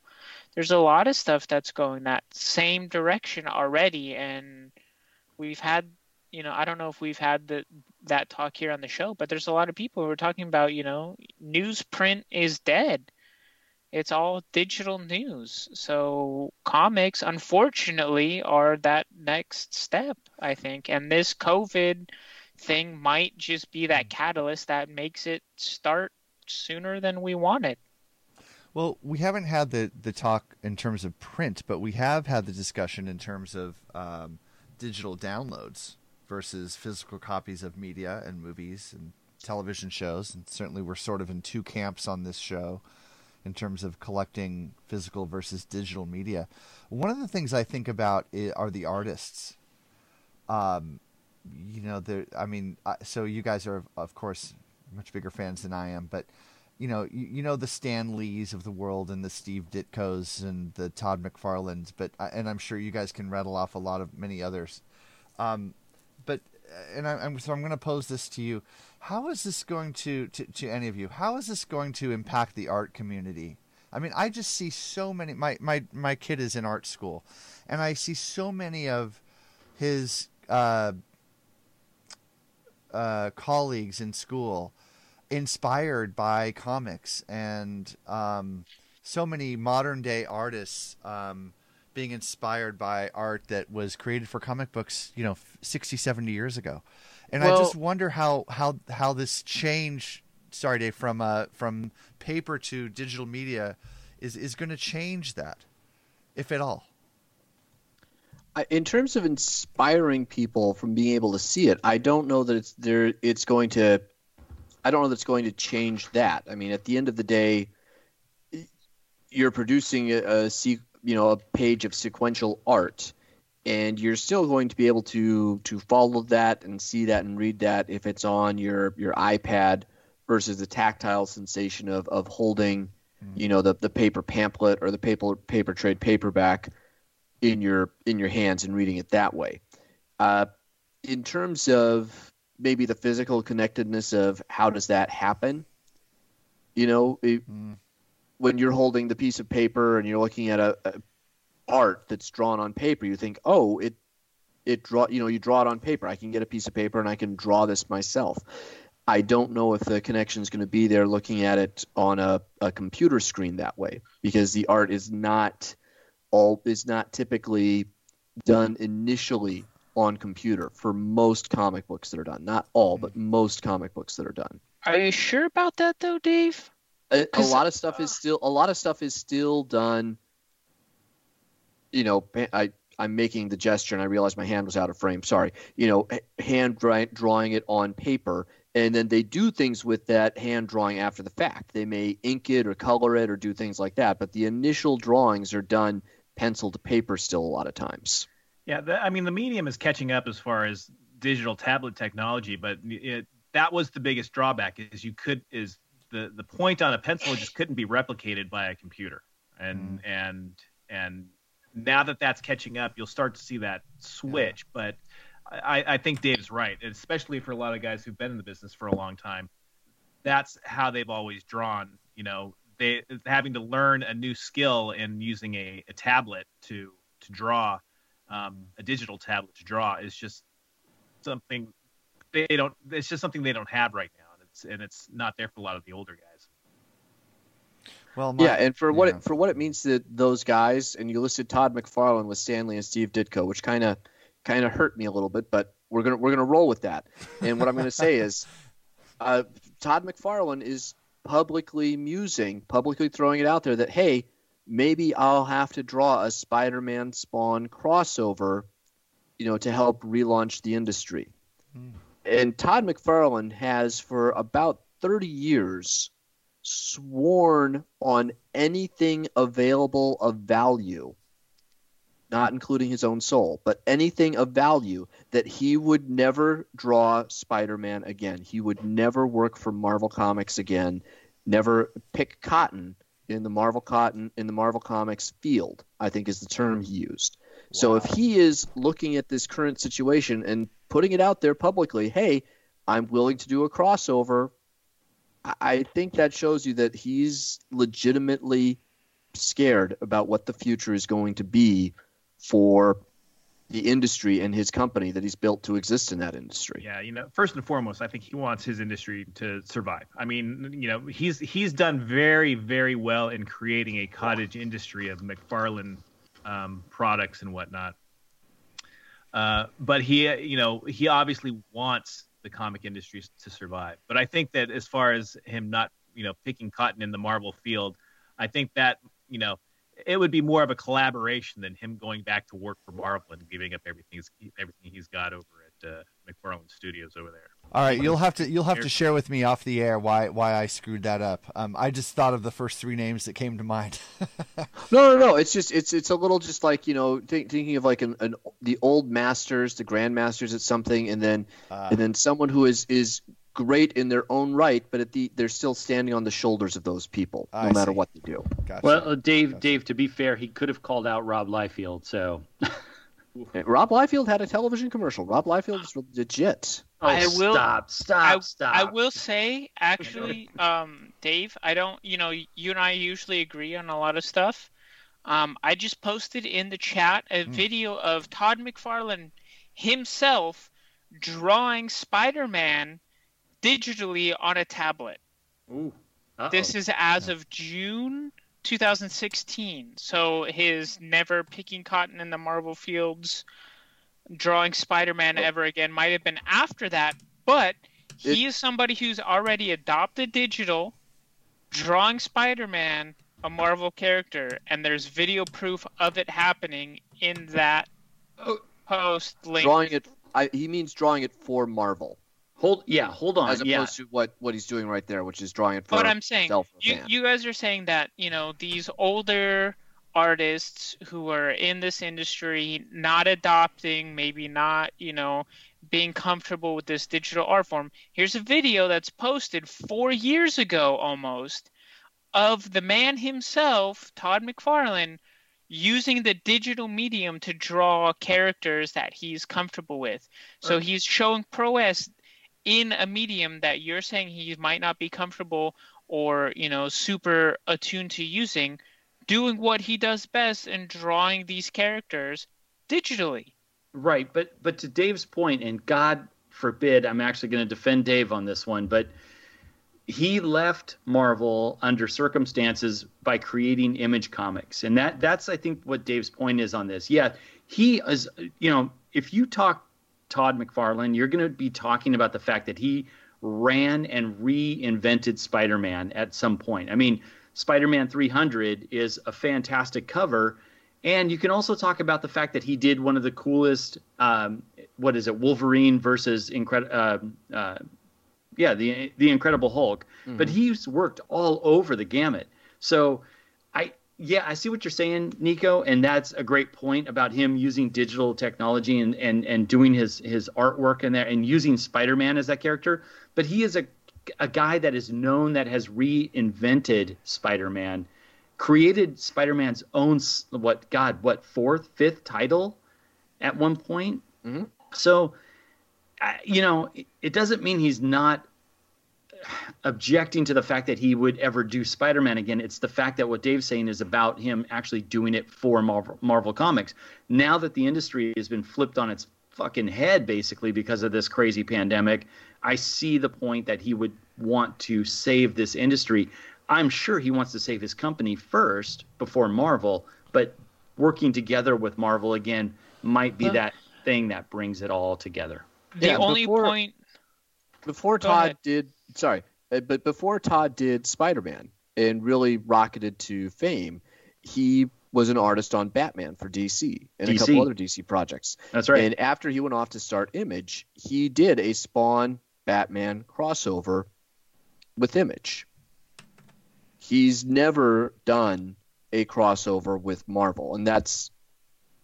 There's a lot of stuff that's going that same direction already and we've had you know i don't know if we've had the that talk here on the show but there's a lot of people who are talking about you know newsprint is dead. It's all digital news. So comics unfortunately are that next step i think. And this covid thing might just be that catalyst that makes it start sooner than we wanted. Well, we haven't had the, the talk in terms of print, but we have had the discussion in terms of um, digital downloads versus physical copies of media and movies and television shows. And certainly we're sort of in two camps on this show in terms of collecting physical versus digital media. One of the things I think about are the artists. Um, you know, there. I mean, so you guys are, of course, much bigger fans than I am, but you know, you, you know the Stan Lees of the world and the Steve Ditkos and the Todd McFarlanes, but and I'm sure you guys can rattle off a lot of many others. Um, and I, I'm so I'm going to pose this to you: How is this going to, to to any of you? How is this going to impact the art community? I mean, I just see so many. My my my kid is in art school, and I see so many of his uh, uh, colleagues in school inspired by comics and um, so many modern day artists um, being inspired by art that was created for comic books you know 60 70 years ago and i just wonder how how how this change sorry dave from uh from paper to digital media is is going to change that if at all in terms of inspiring people from being able to see it, I don't know that it's there. It's going to. I don't know that it's going to change that. I mean, at the end of the day, you're producing a, a you know a page of sequential art, and you're still going to be able to to follow that and see that and read that if it's on your your iPad versus the tactile sensation of of holding, you know, the the paper pamphlet or the paper paper trade paperback in your in your hands and reading it that way. Uh, in terms of maybe the physical connectedness of how does that happen, you know, it, when you're holding the piece of paper and you're looking at a, a art that's drawn on paper, you think, oh, it it draw you know you draw it on paper. I can get a piece of paper and I can draw this myself. I don't know if the connection is going to be there looking at it on a, a computer screen that way because the art is not all is not typically done initially on computer for most comic books that are done. Not all, but hmm. most comic books that are done. Are you sure about that though, Dave? A, lot of stuff is uh, still a lot of stuff is still done. You know, I I'm making the gesture and I realized my hand was out of frame. Sorry. You know, hand drawing it on paper, and then they do things with that hand drawing after the fact. They may ink it or color it or do things like that, but the initial drawings are done pencil to paper still a lot of times. Yeah, the, I mean the medium is catching up as far as digital tablet technology, but it, that was the biggest drawback is you could is the the point on a pencil just couldn't be replicated by a computer, and and and now that that's catching up, you'll start to see that switch. But I, I think Dave's right, especially for a lot of guys who've been in the business for a long time. That's how they've always drawn. You know, they having to learn a new skill in using a, a tablet to to draw um, a digital tablet to draw is just something they don't. It's just something they don't have right now, and it's and it's not there for a lot of the older guys. Well, yeah, and for what it for what it means to those guys, and you listed Todd McFarlane with Stan Lee and Steve Ditko, which kind of kind of hurt me a little bit, but we're gonna we're gonna roll with that. And what I'm gonna say is, uh, Todd McFarlane is publicly musing, publicly throwing it out there that hey, maybe I'll have to draw a Spider-Man Spawn crossover, you know, to help relaunch the industry. And Todd McFarlane has for about 30 years sworn on anything available of value, not including his own soul, but anything of value that he would never draw Spider Man again. He would never work for Marvel Comics again, never pick cotton in the Marvel cotton in the Marvel Comics field, I think is the term he used. So if he is looking at this current situation and putting it out there publicly, hey, I'm willing to do a crossover I- I think that shows you that he's legitimately scared about what the future is going to be for the industry and his company that he's built to exist in that industry. Yeah, you know, first and foremost, I think he wants his industry to survive. I mean, you know, he's he's done very very well in creating a cottage industry of McFarlane um, products and whatnot. Uh, but he, you know, he obviously wants the comic industry to survive. But I think that as far as him not, you know, picking cotton in the Marvel field, I think that, you know, it would be more of a collaboration than him going back to work for Marvel and giving up everything everything he's got over at uh, McFarlane Studios over there. All right, you'll have to you'll have to share with me off the air why why I screwed that up. Um, I just thought of the first three names that came to mind. No, no, no. It's just it's it's a little just like you know think, thinking of like an, an the old masters, the grandmasters at something, and then Ah. and then someone who is is great in their own right, but at the they're still standing on the shoulders of those people, no I matter see. what they do. Well, uh, Dave, Dave. To be fair, he could have called out Rob Liefeld. So Rob Liefeld had a television commercial. Rob Liefeld is legit. Oh, I will stop, stop, I, stop. I will say, actually, um, Dave, I don't. You know, you and I usually agree on a lot of stuff. Um, I just posted in the chat a Hmm. video of Todd McFarlane himself drawing Spider-Man digitally on a tablet. Ooh. This is as of June 2016. So his never picking cotton in the Marvel fields, drawing Spider-Man ever again might have been after that, but he is somebody who's already adopted digital, drawing Spider-Man, a Marvel character, and there's video proof of it happening in that oh, post link. Drawing it, I, he means drawing it for Marvel. Hold, yeah, hold on, As opposed yeah. to what what he's doing right there, which is drawing it for. But I'm saying you, you guys are saying that you know these older artists who are in this industry not adopting, maybe not, you know, being comfortable with this digital art form. Here's a video that's posted four years ago almost of the man himself, Todd McFarlane, using the digital medium to draw characters that he's comfortable with. So Right. he's showing prowess in a medium that you're saying he might not be comfortable or, you know, super attuned to using, doing what he does best and drawing these characters digitally. Right, but but to Dave's point, and God forbid, I'm actually going to defend Dave on this one, but he left Marvel under circumstances by creating Image Comics, and that that's I think what Dave's point is on this. Yeah, he is. You know, if you talk Todd McFarlane, you're going to be talking about the fact that he ran and reinvented Spider-Man at some point. I mean, Spider-Man 300 is a fantastic cover. And you can also talk about the fact that he did one of the coolest, um, what is it, Wolverine versus Incredible, uh, uh, yeah, the the Incredible Hulk. But Mhm. he's worked all over the gamut. So, I yeah, I see what you're saying, Niko, and that's a great point about him using digital technology and and and doing his his artwork in there and using Spider-Man as that character. But he is a a guy that is known that has reinvented Spider-Man created Spider-Man's own what God what fourth fifth title at one point. Mm-hmm. So you know it, it doesn't mean he's not objecting to the fact that he would ever do Spider-Man again. It's the fact that what Dave's saying is about him actually doing it for Marvel, Marvel Comics. Now that the industry has been flipped on its fucking head basically because of this crazy pandemic, I see the point that he would want to save this industry. I'm sure he wants to save his company first before Marvel, but working together with Marvel again might be Well- that thing that brings it all together. The Yeah, only before- point before Go Todd ahead. did sorry, uh, but before Todd did Spider-Man and really rocketed to fame, he was an artist on Batman for DC and a couple other DC projects. That's right. And after he went off to start Image, he did a Spawn Batman crossover with Image. He's never done a crossover with Marvel, and that's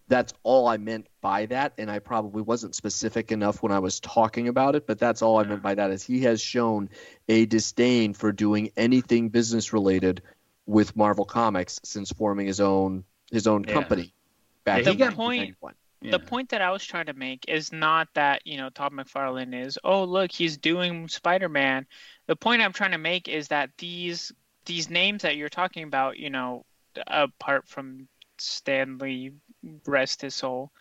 that's all I meant by that. And I probably wasn't specific enough when I was talking about it, but that's all I meant by that is he has shown a disdain for doing anything business related with Marvel Comics since forming his own his own Yeah. company back Yeah, in he got- 1991. the point that I was trying to make is not that you know Todd McFarlane is oh look he's doing Spider-Man. The point I'm trying to make is that these these names that you're talking about, you know, apart from Stan Lee, rest his soul,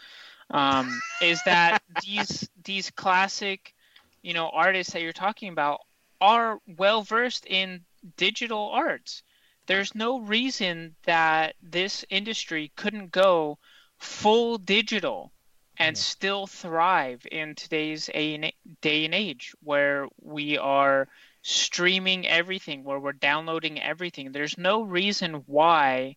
um, is that these these classic, you know, artists that you're talking about are well versed in digital arts. There's no reason that this industry couldn't go full digital and still thrive in today's a- day and age where we are streaming everything, where we're downloading everything. There's no reason why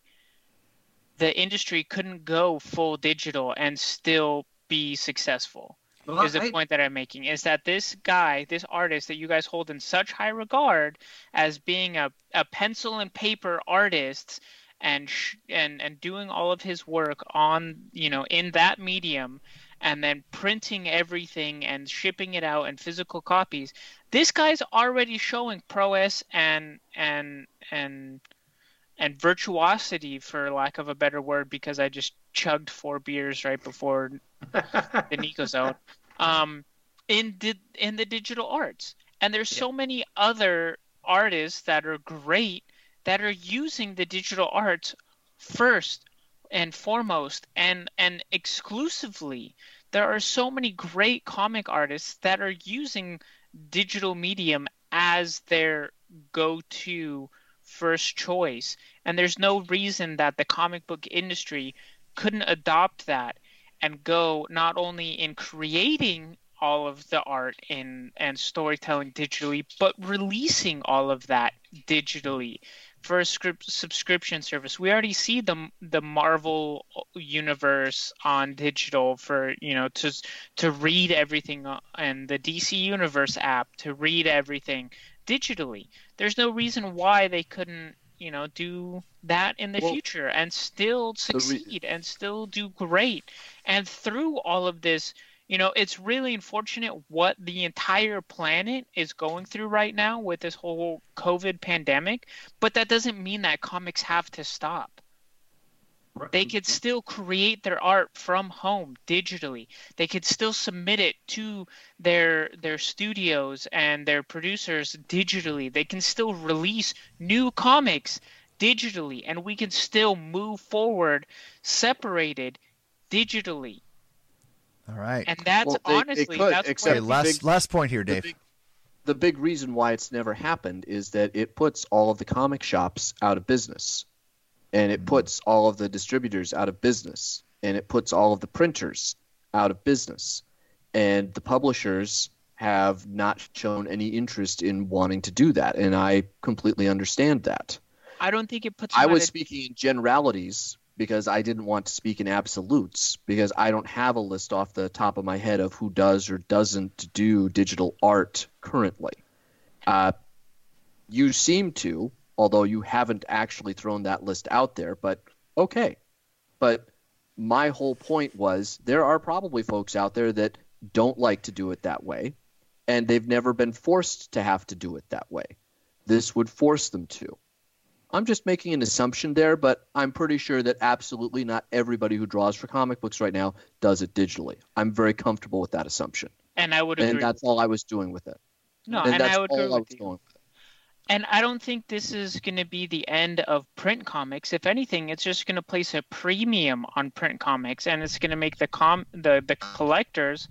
the industry couldn't go full digital and still be successful. Well, is the I- point that I'm making is that this guy, this artist that you guys hold in such high regard as being a, a pencil and paper artist and sh- and and doing all of his work on you know in that medium and then printing everything and shipping it out in physical copies this guy's already showing prowess and and and and virtuosity for lack of a better word because i just chugged four beers right before the Niko zone. Um in the in the digital arts. And there's so many other artists that are great that are using the digital arts first and foremost and and exclusively. There are so many great comic artists that are using digital medium as their go-to first choice and there's no reason that the comic book industry couldn't adopt that and go not only in creating all of the art in and storytelling digitally but releasing all of that digitally for a script subscription service. We already see the the Marvel universe on digital for you know to to read everything uh, and the DC Universe app to read everything digitally. There's no reason why they couldn't you know do that in the Well, future and still the re- succeed and still do great. And through all of this, you know, it's really unfortunate what the entire planet is going through right now with this whole COVID pandemic, but that doesn't mean that comics have to stop. They could still create their art from home digitally. They could still submit it to their their studios and their producers digitally. They can still release new comics digitally and we can still move forward separated digitally. All right. And that's Well, they- they honestly could, that's except Okay, last big- last point here, the Dave. big- the big reason why it's never happened is that it puts all of the comic shops out of business and it puts all of the distributors out of business and it puts all of the printers out of business. And the publishers have not shown any interest in wanting to do that and i completely understand that. I don't think it puts i was a- speaking in generalities because i didn't want to speak in absolutes because i don't have a list off the top of my head of who does or doesn't do digital art currently. Uh, you seem to, although you haven't actually thrown that list out there, but okay. But my whole point was there are probably folks out there that don't like to do it that way, and they've never been forced to have to do it that way. This would force them to. I'm just making an assumption there, but I'm pretty sure that absolutely not everybody who draws for comic books right now does it digitally. I'm very comfortable with that assumption. and I would agree. And that's all I was doing with it. No, and and that's I would all agree I with was you. And I don't think this is going to be the end of print comics. If anything, it's just going to place a premium on print comics, and it's going to make the com the the collectors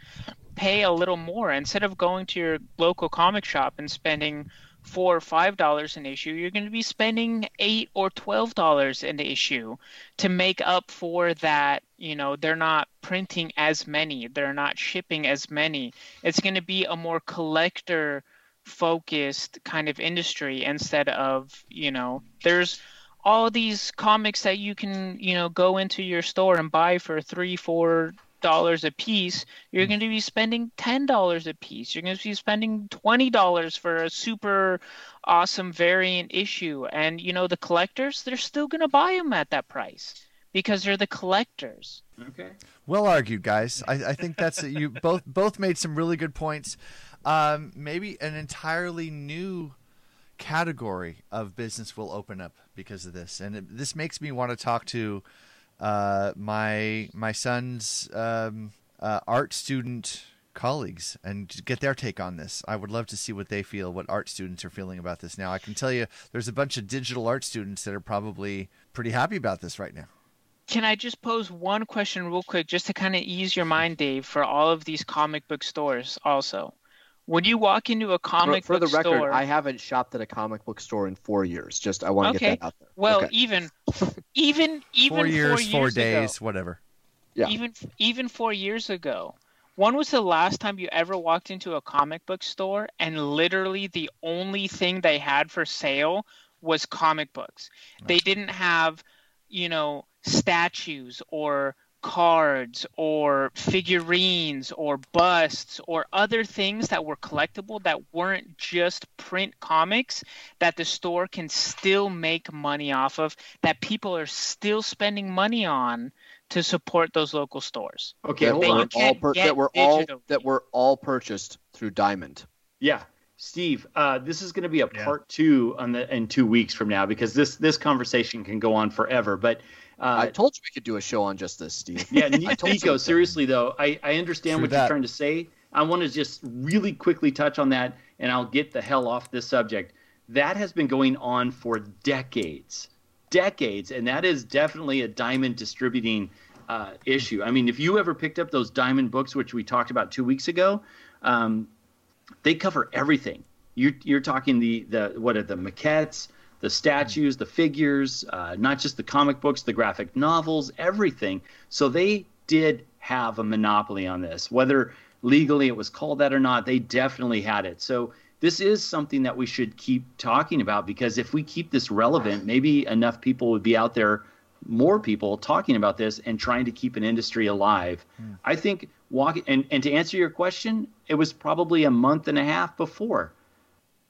pay a little more instead of going to your local comic shop and spending four or five dollars an issue. You're going to be spending eight or twelve dollars an issue to make up for that. You know, they're not printing as many, they're not shipping as many. It's going to be a more collector focused kind of industry instead of you know there's all these comics that you can you know go into your store and buy for three four dollars a piece you're hmm. going to be spending ten dollars a piece you're going to be spending twenty dollars for a super awesome variant issue and you know the collectors they're still going to buy them at that price because they're the collectors Okay. Well argued, guys. I, I think that's you both both made some really good points. Um, maybe an entirely new category of business will open up because of this, and it, this makes me want to talk to uh, my my son's um, uh, art student colleagues and get their take on this. I would love to see what they feel, what art students are feeling about this now. I can tell you, there's a bunch of digital art students that are probably pretty happy about this right now. Can I just pose one question real quick, just to kind of ease your mind, Dave, for all of these comic book stores? Also, when you walk into a comic for, for book the record, store, I haven't shopped at a comic book store in four years. Just I want to okay, get that out there. well, Okay. even, even, even four years, four years days, ago, whatever. Yeah. even, even four years ago. When was the last time you ever walked into a comic book store and literally the only thing they had for sale was comic books? They didn't have, you know, statues or cards or figurines or busts or other things that were collectible that weren't just print comics that the store can still make money off of that people are still spending money on to support those local stores. Okay, that hold were on. all per- that were all digital. that were all purchased through Diamond. Yeah, Steve, uh, this is going to be a part two on the in two weeks from now because this this conversation can go on forever. But uh, I told you we could do a show on just this, Steve. yeah, Ni- told you Niko, we could. seriously though, I, I understand True what that. you're trying to say. I want to just really quickly touch on that, and I'll get the hell off this subject. That has been going on for decades, decades, and that is definitely a diamond distributing uh, issue. I mean, if you ever picked up those diamond books, which we talked about two weeks ago, um, they cover everything. You're, you're talking the, the what are the maquettes, the statues, the figures, uh, not just the comic books, the graphic novels, everything. So they did have a monopoly on this. Whether legally it was called that or not, they definitely had it. So this is something that we should keep talking about because if we keep this relevant, maybe enough people would be out there, more people talking about this and trying to keep an industry alive. I think walking and, and to answer your question, it was probably a month and a half before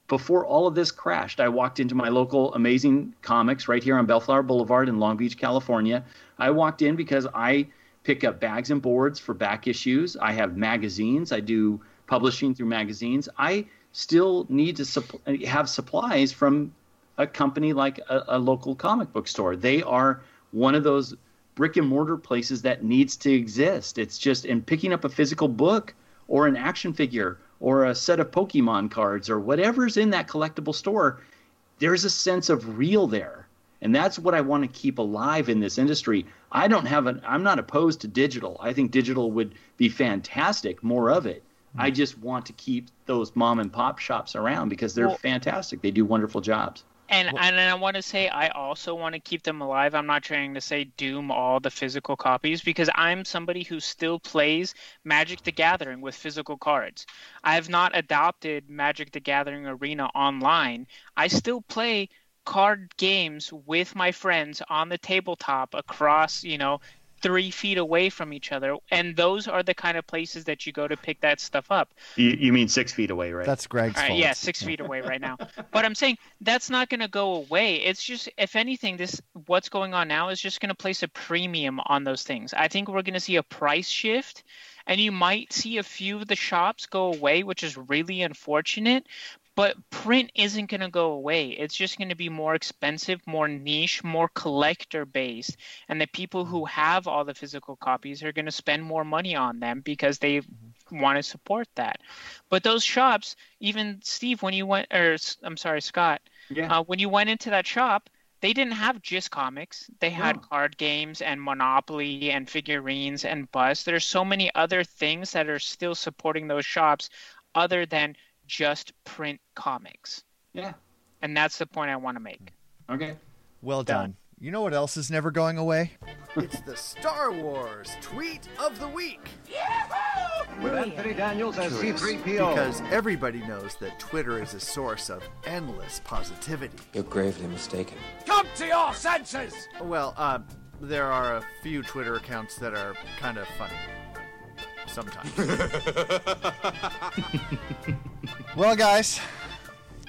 before all of this crashed, I walked into my local Amazing Comics right here on Bellflower Boulevard in Long Beach, California. I walked in because I pick up bags and boards for back issues. I have magazines. I do publishing through magazines. I still need to supp- have supplies from a company like a, a local comic book store. They are one of those brick and mortar places that needs to exist. It's just in picking up a physical book or an action figure or a set of Pokemon cards or whatever's in that collectible store, there's a sense of real there. And that's what I want to keep alive in this industry. I don't have an I'm not opposed to digital. I think digital would be fantastic, more of it. I mm-hmm. just want to keep those mom and pop shops around because they're Well- fantastic. They do wonderful jobs. And and I want to say I also want to keep them alive. I'm not trying to say doom all the physical copies because I'm somebody who still plays Magic the Gathering with physical cards. I have not adopted Magic the Gathering Arena online. I still play card games with my friends on the tabletop across, you know, three feet away from each other. And those are the kind of places that you go to pick that stuff up. You, you mean six feet away, right? That's Greg's All right, fault. yeah, six feet away right now. But I'm saying that's not going to go away. It's just, if anything, this what's going on now is just going to place a premium on those things. I think we're going to see a price shift, and you might see a few of the shops go away, which is really unfortunate. But print isn't going to go away. It's just going to be more expensive, more niche, more collector based. And the people who have all the physical copies are going to spend more money on them because they want to support that. But those shops, even Steve, when you went, or i'm sorry, Scott, Yeah. uh, when you went into that shop, they didn't have just comics. They had No. card games and Monopoly and figurines and bus. There's so many other things that are still supporting those shops other than just print comics. Yeah. And that's the point I want to make. Okay. Well done. You know what else is never going away? It's the Star Wars Tweet of the Week. With Anthony Daniels as C3PO. Because everybody knows that Twitter is a source of endless positivity. You're gravely mistaken. Come to your senses! Well, uh, there are a few Twitter accounts that are kind of funny. Sometimes. Well, guys,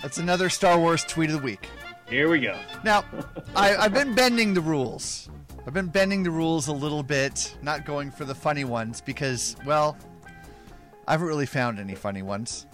that's another Star Wars tweet of the week. Here we go. Now, I, I've been bending the rules. I've been bending the rules a little bit, not going for the funny ones because, well, I haven't really found any funny ones.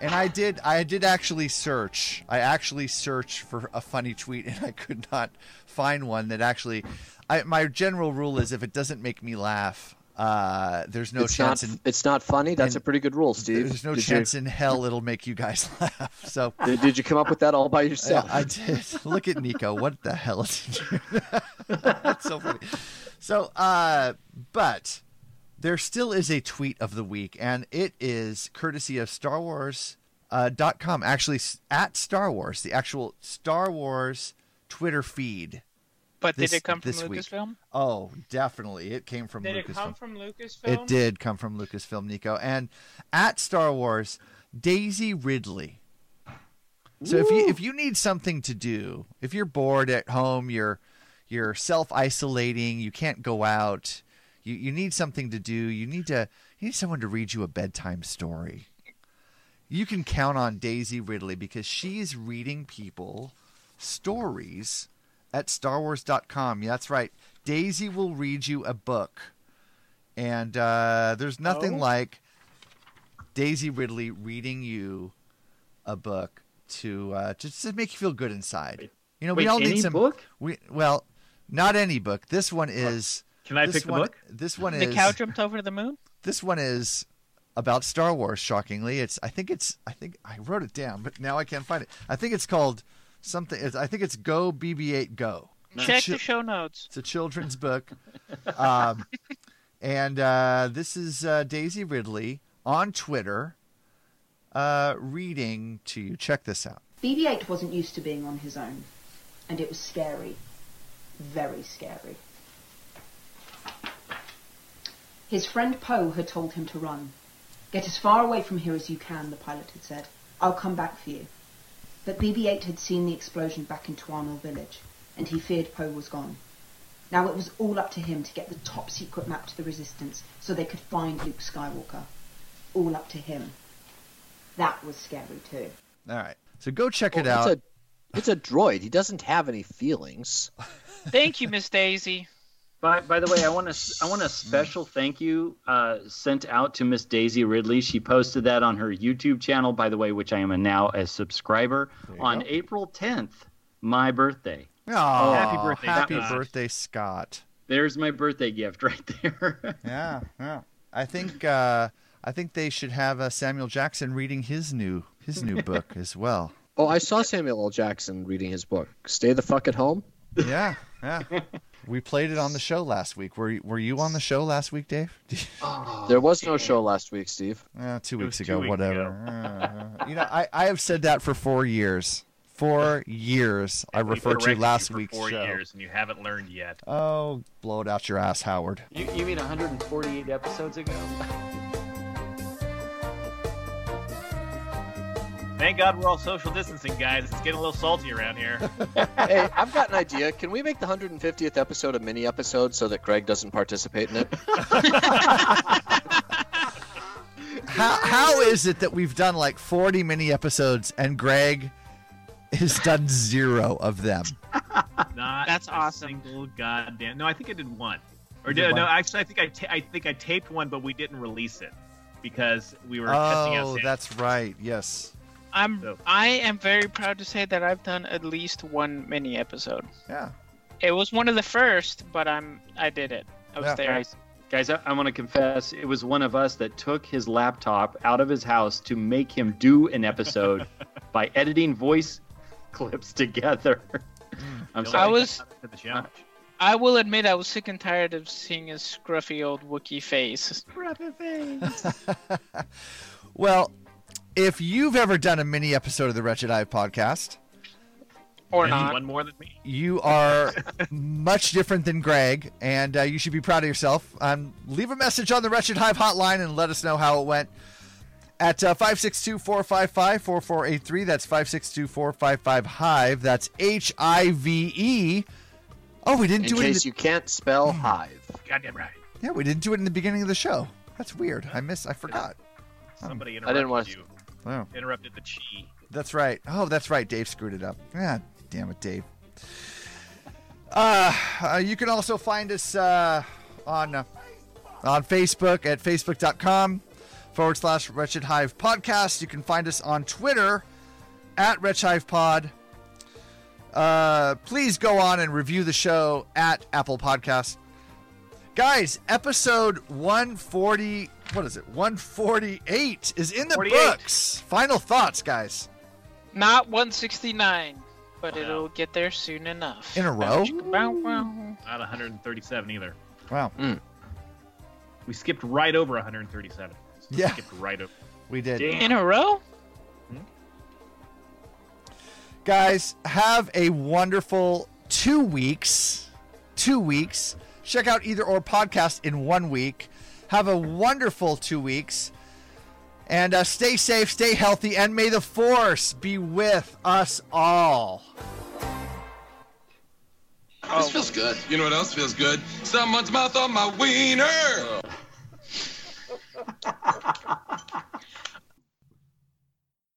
And I did, I did actually search. I actually searched for a funny tweet, and I could not find one that actually. I, my general rule is if it doesn't make me laugh, uh, there's no it's chance not, in it's not funny. That's a pretty good rule, Steve. there's no Did chance You, in hell it'll make you guys laugh. So did, did you come up with that all by yourself? I, I did. Look at Niko. What the hell is he? That's so funny. So, uh, but there still is a tweet of the week, and it is courtesy of Star Wars. Uh, dot com actually at Star Wars the actual Star Wars Twitter feed. But this- did it come from this week. Lucasfilm? Oh, definitely, it came from Did Lucasfilm. it come from Lucasfilm? It did come from Lucasfilm, Niko. And at Star Wars, Daisy Ridley. So if you if you need something to do, if you're bored at home, you're you're self isolating, you can't go out, you, you need something to do, you need to you need someone to read you a bedtime story. You can count on Daisy Ridley because she's reading people stories at StarWars.com. Yeah, that's right. Daisy will read you a book. And uh, there's nothing Oh. like Daisy Ridley reading you a book to uh, just to make you feel good inside. You know, we all any need some book? We well, not any book. This one is. Can I this pick the one- book? This one is. The cow jumped over the moon? This one is about Star Wars. Shockingly, it's. I think it's. I think I wrote it down, but now I can't find it. I think it's called something. it's- I think it's Go BB-8 Go. Check chi- the show notes. it's a children's book. Um, and uh, this is uh, Daisy Ridley on Twitter uh, reading to you. Check this out. BB 8 wasn't used to being on his own, and it was scary. Very scary. His friend Poe had told him to run. Get as far away from here as you can, the pilot had said. I'll come back for you. But BB 8 had seen the explosion back in Tuanul village, and he feared Poe was gone. Now it was all up to him to get the top secret map to the Resistance so they could find Luke Skywalker. All up to him. That was scary too. All right. So go check it out. It's a, it's a droid. He doesn't have any feelings. Thank you, Miss Daisy. By, by the way, I want to I want a special thank you uh, sent out to Miss Daisy Ridley. She posted that on her YouTube channel, by the way, which I am a now a subscriber on go. April 10th, my birthday. Aw, happy birthday, Happy Scott. birthday, Scott. There's my birthday gift right there. Yeah, yeah. I think uh, I think they should have uh, Samuel Jackson reading his new his new book as well. Oh, I saw Samuel L. Jackson reading his book. Stay the fuck at home. Yeah, yeah. We played it on the show last week. Were were you on the show last week, Dave? There was no show last week, Steve. Uh, two It weeks ago, two weeks whatever. Uh, you know, I, I have said that for four years. Four years. I We've referred to last you for week's four show. years, and you haven't learned yet. Oh, blow it out your ass, Howard. you, you mean 148 episodes ago? Thank God we're all social distancing, guys. It's getting a little salty around here. hey, I've got an idea. Can we make the 150th episode a mini episode so that Greg doesn't participate in it? How how is it that we've done like forty mini episodes and Greg has done zero of them? Not That's a awesome. Single goddamn. No, I think I did one. Or did did, no, one? actually, I think I, ta- I think I taped one, but we didn't release it because we were testing out. Oh, sound. that's right. Yes. I'm So- I am very proud to say that I've done at least one mini episode. Yeah. It was one of the first, but I'm I did it. I was Yeah. there. Guys, guys, I, I want to confess, it was one of us that took his laptop out of his house to make him do an episode by editing voice clips together. I'm sorry. I was the challenge. I will admit I was sick and tired of seeing his scruffy old Wookiee face. Well, if you've ever done a mini episode of the Wretched Hive podcast, Or not. One more than me. you are much different than Greg, and uh, you should be proud of yourself. Um, leave a message on the Wretched Hive hotline and let us know how it went. At uh, 562 455 4483. That's 562 455 Hive. That's H I V E. Oh, we didn't In do it. In case you can't spell hive. Goddamn right. Yeah, we didn't do it in the beginning of the show. That's weird. I miss. I forgot. Somebody I interrupted didn't want- you. Oh, Interrupted the chi. that's right. Oh, that's right. Dave screwed it up. Ah, damn it, Dave. Uh, uh, you can also find us uh, on uh, on Facebook at facebook.com forward slash Wretched Hive Podcast. You can find us on Twitter at Wretched Hive Pod. Uh, please go on and review the show at Apple Podcast. Guys, episode 140, what is it? 148 is in the 48. books. Final thoughts, guys. Not 169, but it'll get there soon enough. In a row? Bow, bow. Not 137 either. Wow. Hmm. We skipped right over 137. Yeah. Skipped right over. We did. Damn. In a row? Hmm? Guys, have a wonderful two weeks. Two weeks. Check out either or podcast in one week. Have a wonderful two weeks. And uh, stay safe, stay healthy, and may the force be with us all. This feels good. You know what else feels good? Someone's mouth on my wiener.